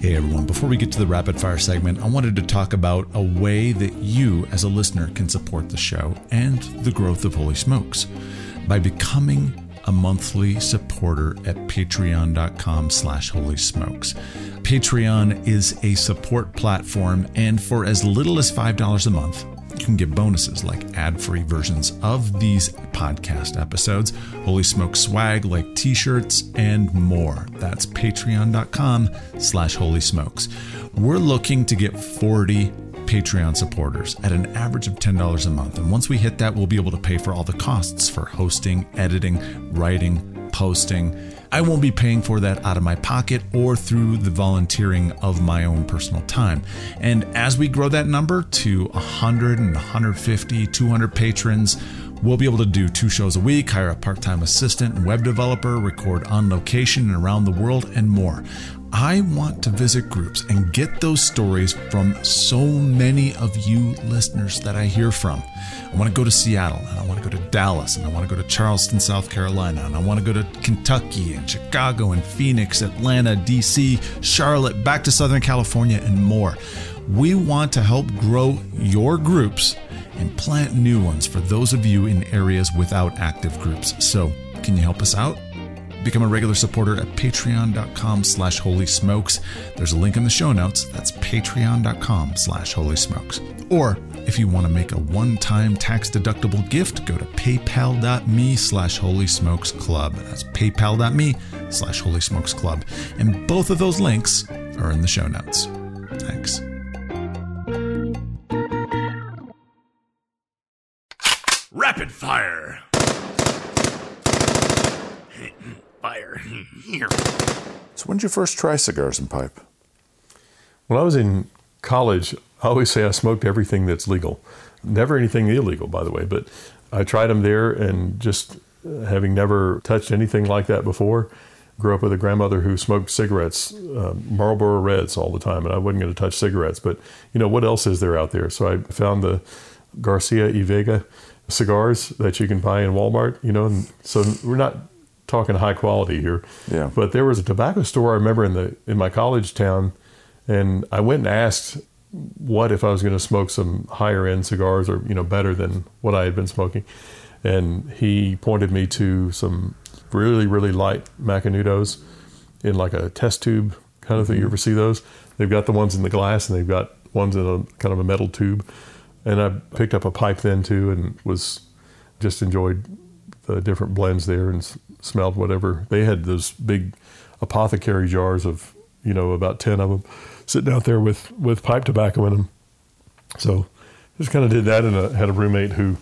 Hey everyone, before we get to the rapid fire segment, I wanted to talk about a way that you, as a listener, can support the show and the growth of Holy Smokes by becoming a monthly supporter at patreon.com slash holy smokes. Patreon is a support platform, and for as little as $5 a month, can get bonuses like ad-free versions of these podcast episodes, Holy Smoke swag like t-shirts, and more. That's patreon.com slash holy smokes. We're looking to get 40 Patreon supporters at an average of $10 a month. And once we hit that, we'll be able to pay for all the costs for hosting, editing, writing, posting. I won't be paying for that out of my pocket or through the volunteering of my own personal time. And as we grow that number to 100 and 150, 200 patrons, We'll be able to do two shows a week, hire a part time assistant and web developer, record on location and around the world, and more. I want to visit groups and get those stories from so many of you listeners that I hear from. I want to go to Seattle, and I want to go to Dallas, and I want to go to Charleston, South Carolina, and I want to go to Kentucky and Chicago and Phoenix, Atlanta, DC, Charlotte, back to Southern California, and more. We want to help grow your groups and plant new ones for those of you in areas without active groups. So, can you help us out? Become a regular supporter at patreon.com slash holy smokes. There's a link in the show notes. That's patreon.com slash holy smokes. Or if you want to make a one-time tax-deductible gift, go to paypal.me slash holy smokes club. That's paypal.me slash holy smokes club. And both of those links are in the show notes. Thanks. Rapid fire. Fire here. So, when did you first try cigars and pipe? When I was in college, I always say I smoked everything that's legal. Never anything illegal, by the way, but I tried them there and just having never touched anything like that before, grew up with a grandmother who smoked cigarettes, uh, Marlboro Reds all the time, and I wasn't going to touch cigarettes. But, you know, what else is there out there? So I found the Garcia y Vega cigars that you can buy in Walmart, you know, and so we're not talking high quality here. Yeah. But there was a tobacco store I remember in the in my college town, and I went and asked what if I was going to smoke some higher end cigars or you know better than what I had been smoking, and he pointed me to some really really light Macanudos in like a test tube kind of thing. You ever see those? They've got the ones in the glass and they've got ones in a kind of a metal tube. And I picked up a pipe then too, and was just enjoyed the different blends there and smelled whatever they had. Those big apothecary jars of you know about ten of them sitting out there with with pipe tobacco in them. So just kind of did that, and I had a roommate who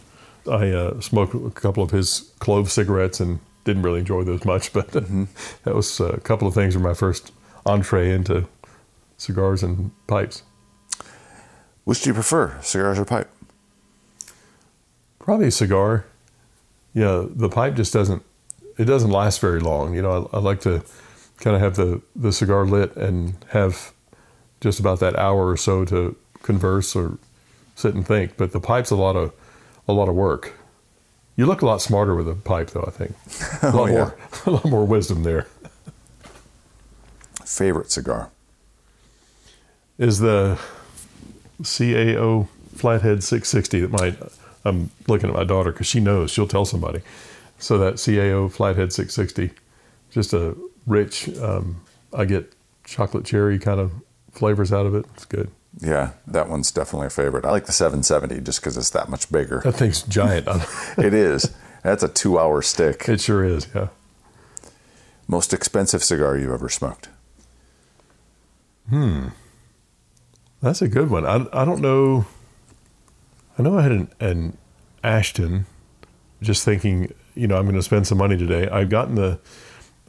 I uh, smoked a couple of his clove cigarettes and didn't really enjoy those much, but mm-hmm. that was a couple of things were my first entree into cigars and pipes. Which do you prefer, cigars or pipe? Probably a cigar. Yeah, the pipe just doesn't it doesn't last very long. You know, I, I like to kind of have the the cigar lit and have just about that hour or so to converse or sit and think. But the pipe's a lot of a lot of work. You look a lot smarter with a pipe, though. I think oh, a lot Oh, yeah. more a lot more wisdom there. Favorite cigar? Is the CAO Flathead 660 that my I'm looking at my daughter because she knows she'll tell somebody. So that CAO Flathead 660, just a rich. Um, I get chocolate cherry kind of flavors out of it. It's good. Yeah, that one's definitely a favorite. I like the 770 just because it's that much bigger. That thing's giant. it is. That's a two-hour stick. it sure is. Yeah. Most expensive cigar you've ever smoked? Hmm. That's a good one. I, I don't know. I know I had an, an Ashton just thinking, you know, I'm going to spend some money today. I've gotten the,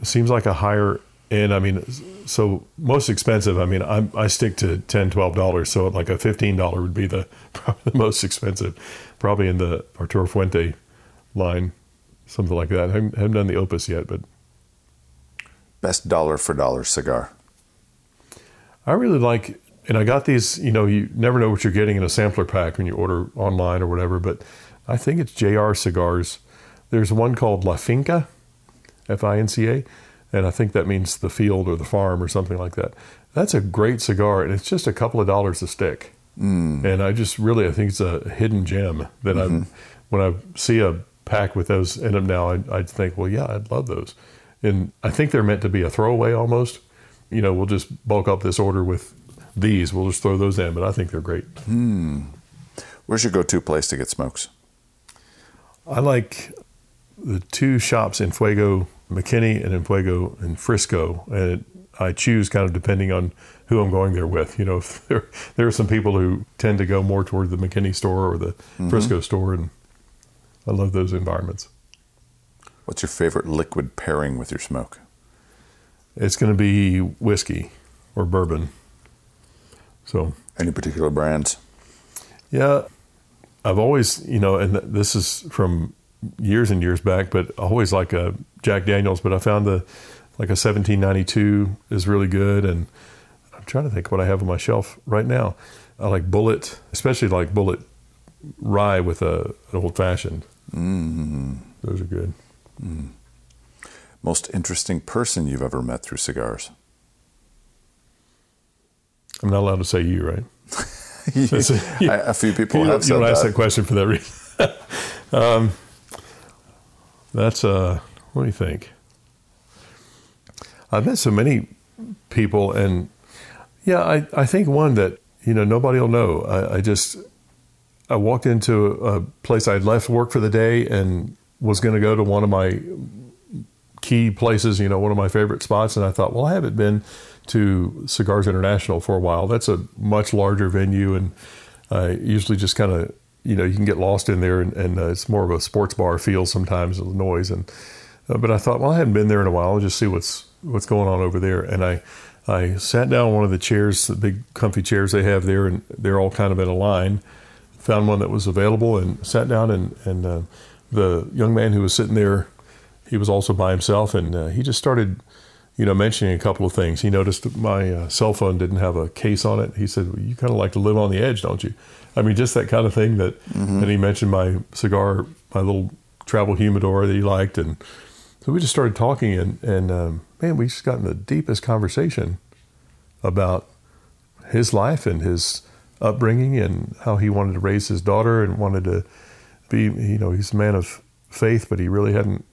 it seems like a higher end. I mean, so most expensive, I mean, I, I stick to 10 $12. So like a $15 would be the, probably the most expensive, probably in the Arturo Fuente line, something like that. I haven't, haven't done the Opus yet, but Best dollar for dollar cigar? I really like, and I got these. You know, you never know what you're getting in a sampler pack when you order online or whatever. But I think it's JR cigars. There's one called La Finca, F I N C A, and I think that means the field or the farm or something like that. That's a great cigar, and it's just a couple of dollars a stick. Mm. And I just really, I think it's a hidden gem that I, when I see a pack with those in them now, I, I'd think, well, yeah, I'd love those. And I think they're meant to be a throwaway almost. You know, we'll just bulk up this order with these. We'll just throw those in, but I think they're great. Where's your go-to place to get smokes? I like the two shops in Fuego, McKinney, and in Fuego in Frisco, and I choose kind of depending on who I'm going there with. You know, if there there are some people who tend to go more toward the McKinney store or the mm-hmm. Frisco store, and I love those environments. What's your favorite liquid pairing with your smoke? It's going to be whiskey or bourbon. So Any particular brands? Yeah, I've always, you know, and th- this is from years and years back, but always like a Jack Daniels. But I found the like a 1792 is really good, and I'm trying to think what I have on my shelf right now. I like Bulleit, especially like Bulleit Rye with a an old fashioned. Mm. Those are good. Most interesting person you've ever met through cigars? I'm not allowed to say you, right? I- a few people you have don't, said you don't ask that. that question for that reason. um, that's uh, what do you think? I've met so many people, and yeah, I, I think one that you know nobody will know. I, I just I walked into a place I'd left work for the day and was going to go to one of my key places, you know, one of my favorite spots. And I thought, well, I haven't been to Cigars International for a while. That's a much larger venue, and I usually just kind of, you know, you can get lost in there, and, and uh, it's more of a sports bar feel sometimes, the noise. And uh, but I thought, well, I hadn't been there in a while. I'll just see what's what's going on over there. And I I sat down on one of the chairs, the big comfy chairs they have there, and they're all kind of in a line. Found one that was available and sat down, and and uh, the young man who was sitting there he was also by himself, and uh, he just started, you know, mentioning a couple of things. He noticed my uh, cell phone didn't have a case on it. He said, well, "You kind of like to live on the edge, don't you?" I mean, just that kind of thing. That, and he mentioned my cigar, my little travel humidor that he liked, and so we just started talking, and and um, man, we just got in the deepest conversation about his life and his upbringing and how he wanted to raise his daughter and wanted to be, you know, he's a man of faith, but he really hadn't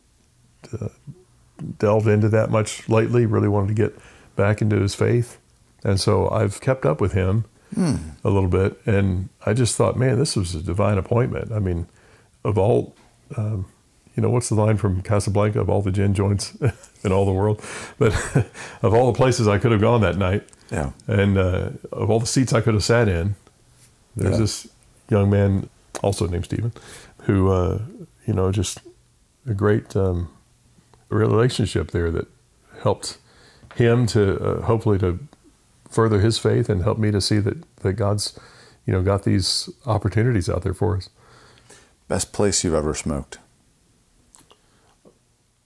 delved into that much lately. Really wanted to get back into his faith, and so I've kept up with him a little bit. And I just thought, man, this was a divine appointment. I mean, of all, um, you know, what's the line from Casablanca of all the gin joints in all the world, but of all the places I could have gone that night, Yeah. and uh, of all the seats I could have sat in, there's Yeah. this young man, also named Stephen, who, uh, you know, just a great um, relationship there that helped him to uh, hopefully to further his faith and help me to see that, that God's, you know, got these opportunities out there for us. Best place you've ever smoked?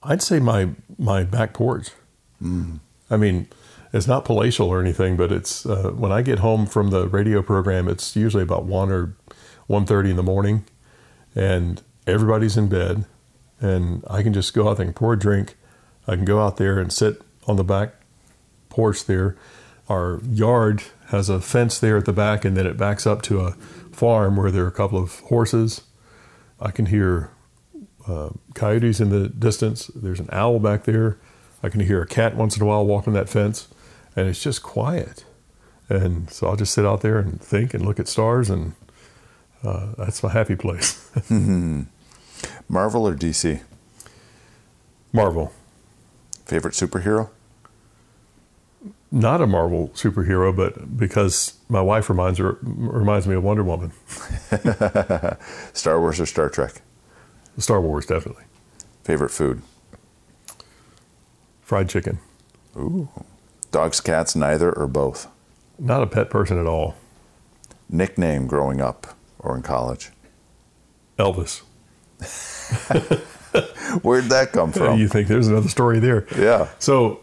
I'd say my my back porch. I mean, it's not palatial or anything, but it's uh, when I get home from the radio program, it's usually about one or one thirty in the morning, and everybody's in bed, and I can just go out there and pour a drink. I can go out there and sit on the back porch there. Our yard has a fence there at the back, and then it backs up to a farm where there are a couple of horses. I can hear uh, coyotes in the distance. There's an owl back there. I can hear a cat once in a while walking that fence, and it's just quiet. And so I'll just sit out there and think and look at stars, and uh, that's my happy place. Marvel or DC? Marvel. Favorite superhero? Not a Marvel superhero, but because my wife reminds her, reminds me of Wonder Woman. Star Wars or Star Trek? Star Wars, definitely. Favorite food? Fried chicken. Ooh. Dogs, cats, neither or both? Not a pet person at all. Nickname growing up or in college? Elvis. Where'd that come from? You think there's another story there? Yeah. So,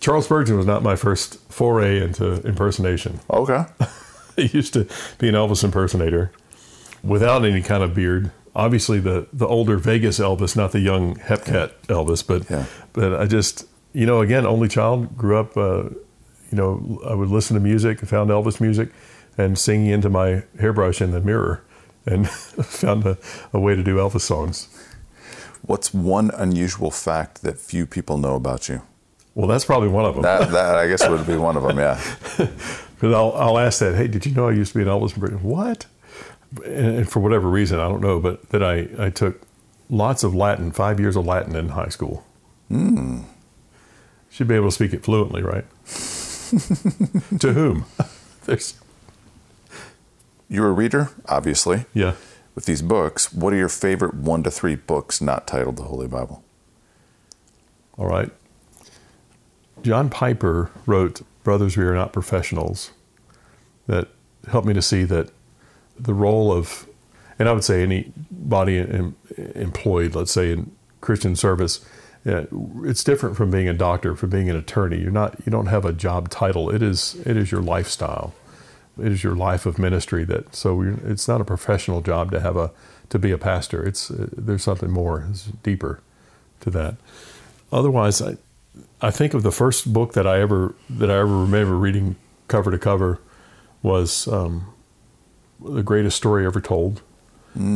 Charles Spurgeon was not my first foray into impersonation. Okay. I used to be an Elvis impersonator without any kind of beard. Obviously, the the older Vegas Elvis, not the young Hepcat Elvis, but Yeah. but I just you know again only child grew up. Uh, you know, I would listen to music, found Elvis music, and singing into my hairbrush in the mirror, and found a, a way to do Elvis songs. What's one unusual fact that few people know about you? Well, that's probably one of them. That, that I guess would be one of them. Yeah. Because I'll, I'll ask that, hey, did you know I used to be an Elvis impersonator? What? And, for whatever reason, I don't know, but that I, I took lots of Latin, five years of Latin in high school. Hmm. Should be able to speak it fluently, right? to whom? There's, You're a reader, obviously. yeah. With these books, what are your favorite one to three books not titled the Holy Bible? All right. John Piper wrote Brothers, We Are Not Professionals that helped me to see that the role of, and I would say anybody em, employed, let's say in Christian service, it's different from being a doctor, from being an attorney. You're not, you don't have a job title. It is, it is your lifestyle. It is your life of ministry. That so it's not a professional job to have a to be a pastor. It's uh, there's something more, it's deeper to that. Otherwise, I, I think of the first book that I ever that I ever remember reading cover to cover was um, the greatest story ever told,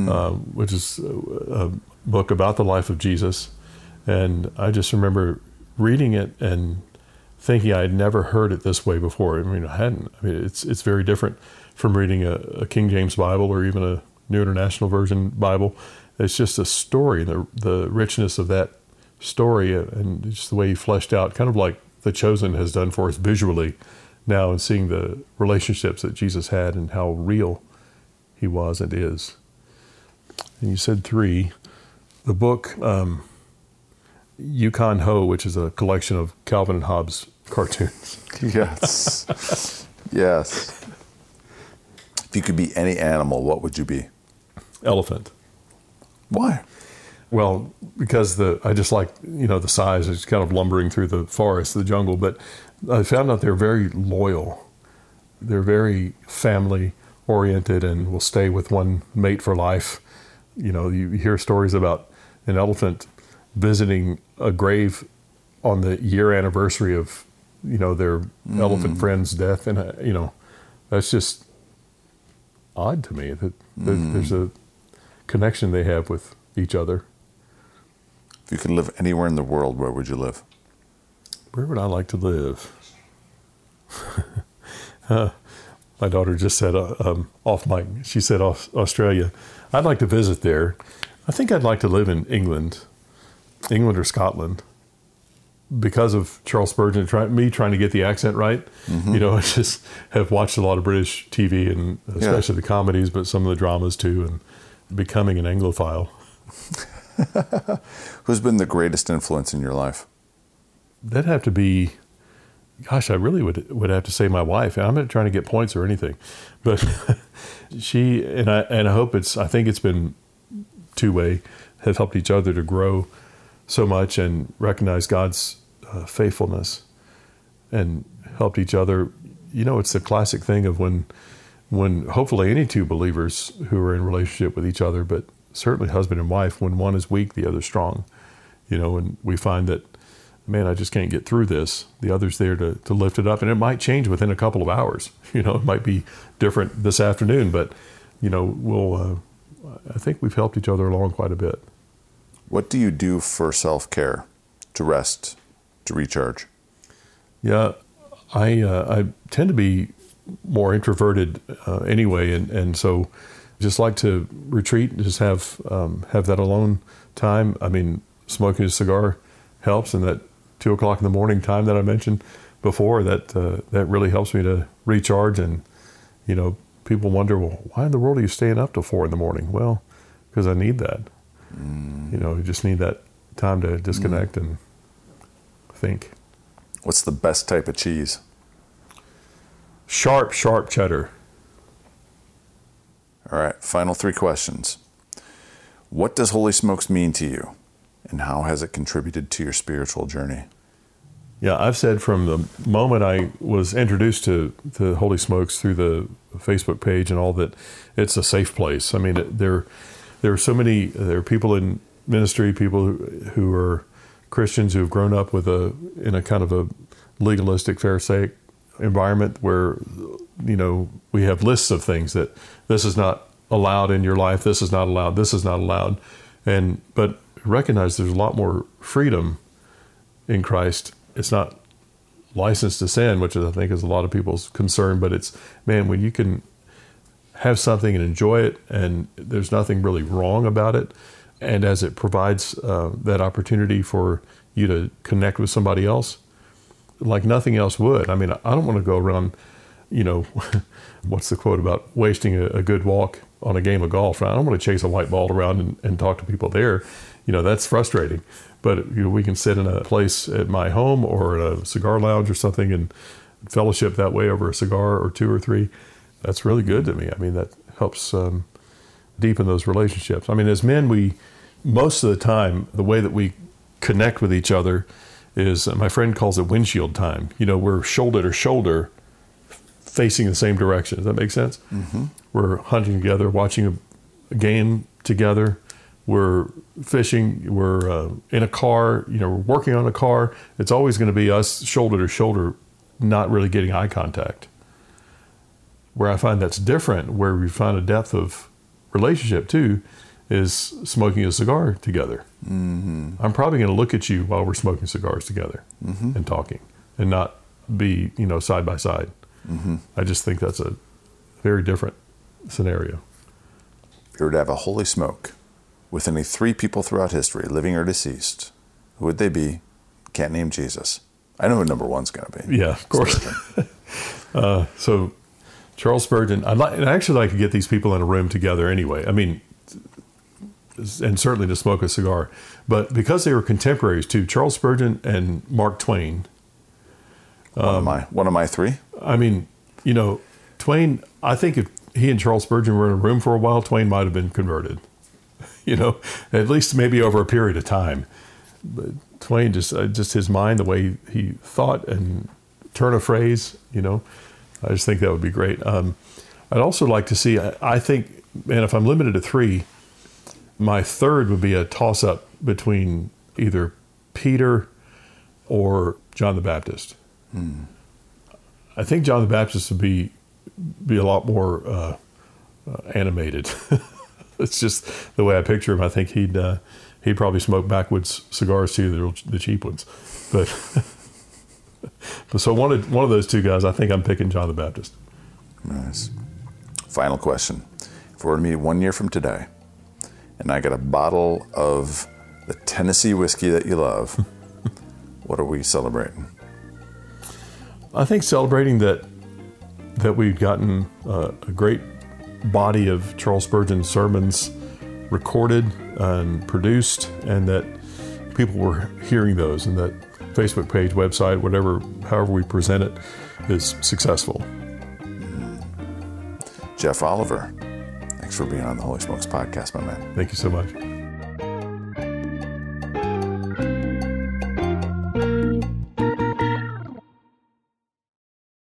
uh, which is a, a book about the life of Jesus, and I just remember reading it and thinking I had never heard it this way before. I mean, I hadn't. I mean, it's it's very different from reading a, a King James Bible or even a New International Version Bible. It's just a story, the the richness of that story, and just the way he fleshed out, kind of like The Chosen has done for us visually now, and seeing the relationships that Jesus had and how real he was and is. And you said three. The book um, Yukon Ho, which is a collection of Calvin and Hobbes cartoons. Yes. yes. If you could be any animal, what would you be? Elephant. Why? Well, because the I just like you know the size. It's kind of lumbering through the forest, the jungle. But I found out they're very loyal. They're very family oriented and will stay with one mate for life. You know, you hear stories about an elephant visiting a grave on the year anniversary of you know their elephant friend's death, and uh, you know that's just odd to me that, that there's a connection they have with each other. If you could live anywhere in the world, where would you live? Where would I like to live? Uh, my daughter just said uh, um, off mic. She said Aus- Australia. I'd like to visit there. I think I'd like to live in England, England or Scotland, because of Charles Spurgeon. Try, me trying to get the accent right. You know, I just have watched a lot of British TV and especially the comedies, but some of the dramas too, and becoming an Anglophile. Who's been the greatest influence in your life? That'd have to be, gosh, I really would would have to say my wife. I'm not trying to get points or anything, but she and I and I hope it's. I think it's been two way. Have helped each other to grow so much and recognize God's uh, faithfulness. and helped each other. You know, it's the classic thing of when when hopefully any two believers who are in relationship with each other, but certainly husband and wife, when one is weak, the other's strong. You know, and we find that, man, I just can't get through this. The other's there to, to lift it up, and it might change within a couple of hours. You know, it might be different this afternoon, but you know, we'll. Uh, I think we've helped each other along quite a bit. What do you do for self care, to rest, to recharge? Yeah, I uh, I tend to be more introverted uh, anyway, and, and so just like to retreat, just have um, have that alone time. I mean, smoking a cigar helps, and that two o'clock in the morning time that I mentioned before that uh, that really helps me to recharge. And you know, people wonder, well, why in the world are you staying up till four in the morning? Well, because I need that. Mm. You know, you just need that time to disconnect mm. and think. What's the best type of cheese? Sharp, sharp cheddar. All right, final three questions. What does Holy Smokes mean to you, and how has it contributed to your spiritual journey? Yeah, I've said from the moment I was introduced to, to Holy Smokes through the Facebook page and all that, it's a safe place. I mean, there there are so many there are people in ministry, people who, who are Christians who have grown up with a in a kind of a legalistic Pharisaic environment where you know we have lists of things that this is not allowed in your life, this is not allowed, this is not allowed, and but recognize there's a lot more freedom in Christ. It's not license to sin, which I think is a lot of people's concern, but it's man when you can have something and enjoy it, and there's nothing really wrong about it. And as it provides uh, that opportunity for you to connect with somebody else, like nothing else would. I mean, I don't want to go around, you know, what's the quote about wasting a, a, good walk on a game of golf? I don't want to chase a white ball around and, and talk to people there. You know, that's frustrating. But you know, we can sit in a place at my home or a cigar lounge or something and fellowship that way over a cigar or two or three that's really good to me. I mean, that helps um, deepen those relationships. I mean, as men, we most of the time the way that we connect with each other is uh, my friend calls it windshield time. You know, we're shoulder to shoulder, facing the same direction. Does that make sense? Mm-hmm. We're hunting together, watching a, a, game together. We're fishing. We're uh, in a car. You know, we're working on a car. It's always going to be us shoulder to shoulder, not really getting eye contact. Where I find that's different, where we find a depth of relationship too, is smoking a cigar together. Mm-hmm. I'm probably going to look at you while we're smoking cigars together mm-hmm. and talking, and not be you know side by side. Mm-hmm. I just think that's a very different scenario. If you were to have a holy smoke with any three people throughout history, living or deceased, who would they be? Can't name Jesus. I know who number one's going to be. Yeah, of course. uh, so Charles Spurgeon. I'd, like, I'd actually like to get these people in a room together anyway. I mean, and certainly to smoke a cigar. But because they were contemporaries too, Charles Spurgeon and Mark Twain. Um, one of my one of my three. I mean, you know, Twain. I think if he and Charles Spurgeon were in a room for a while, Twain might have been converted. You know, at least maybe over a period of time. But Twain just uh, just his mind, the way he thought and turn a phrase. You know, I just think that would be great. Um, I'd also like to see. I, I think, man, if I'm limited to three, my third would be a toss up between either Peter or John the Baptist. Hmm. I think John the Baptist would be be a lot more uh, uh, animated. it's just the way I picture him. I think he'd uh, he'd probably smoke backwoods cigars too, the, the cheap ones. But but so one of one of those two guys, I think I'm picking John the Baptist. Nice. Final question: If we were to meet one year from today, and I got a bottle of the Tennessee whiskey that you love, what are we celebrating? I think celebrating that that we've gotten uh, a great body of Charles Spurgeon sermons recorded and produced, and that people were hearing those, and that Facebook page, website, whatever, however we present it, is successful. Jeff Oliver, Thanks for being on the Holy Smokes podcast, my man. Thank you so much.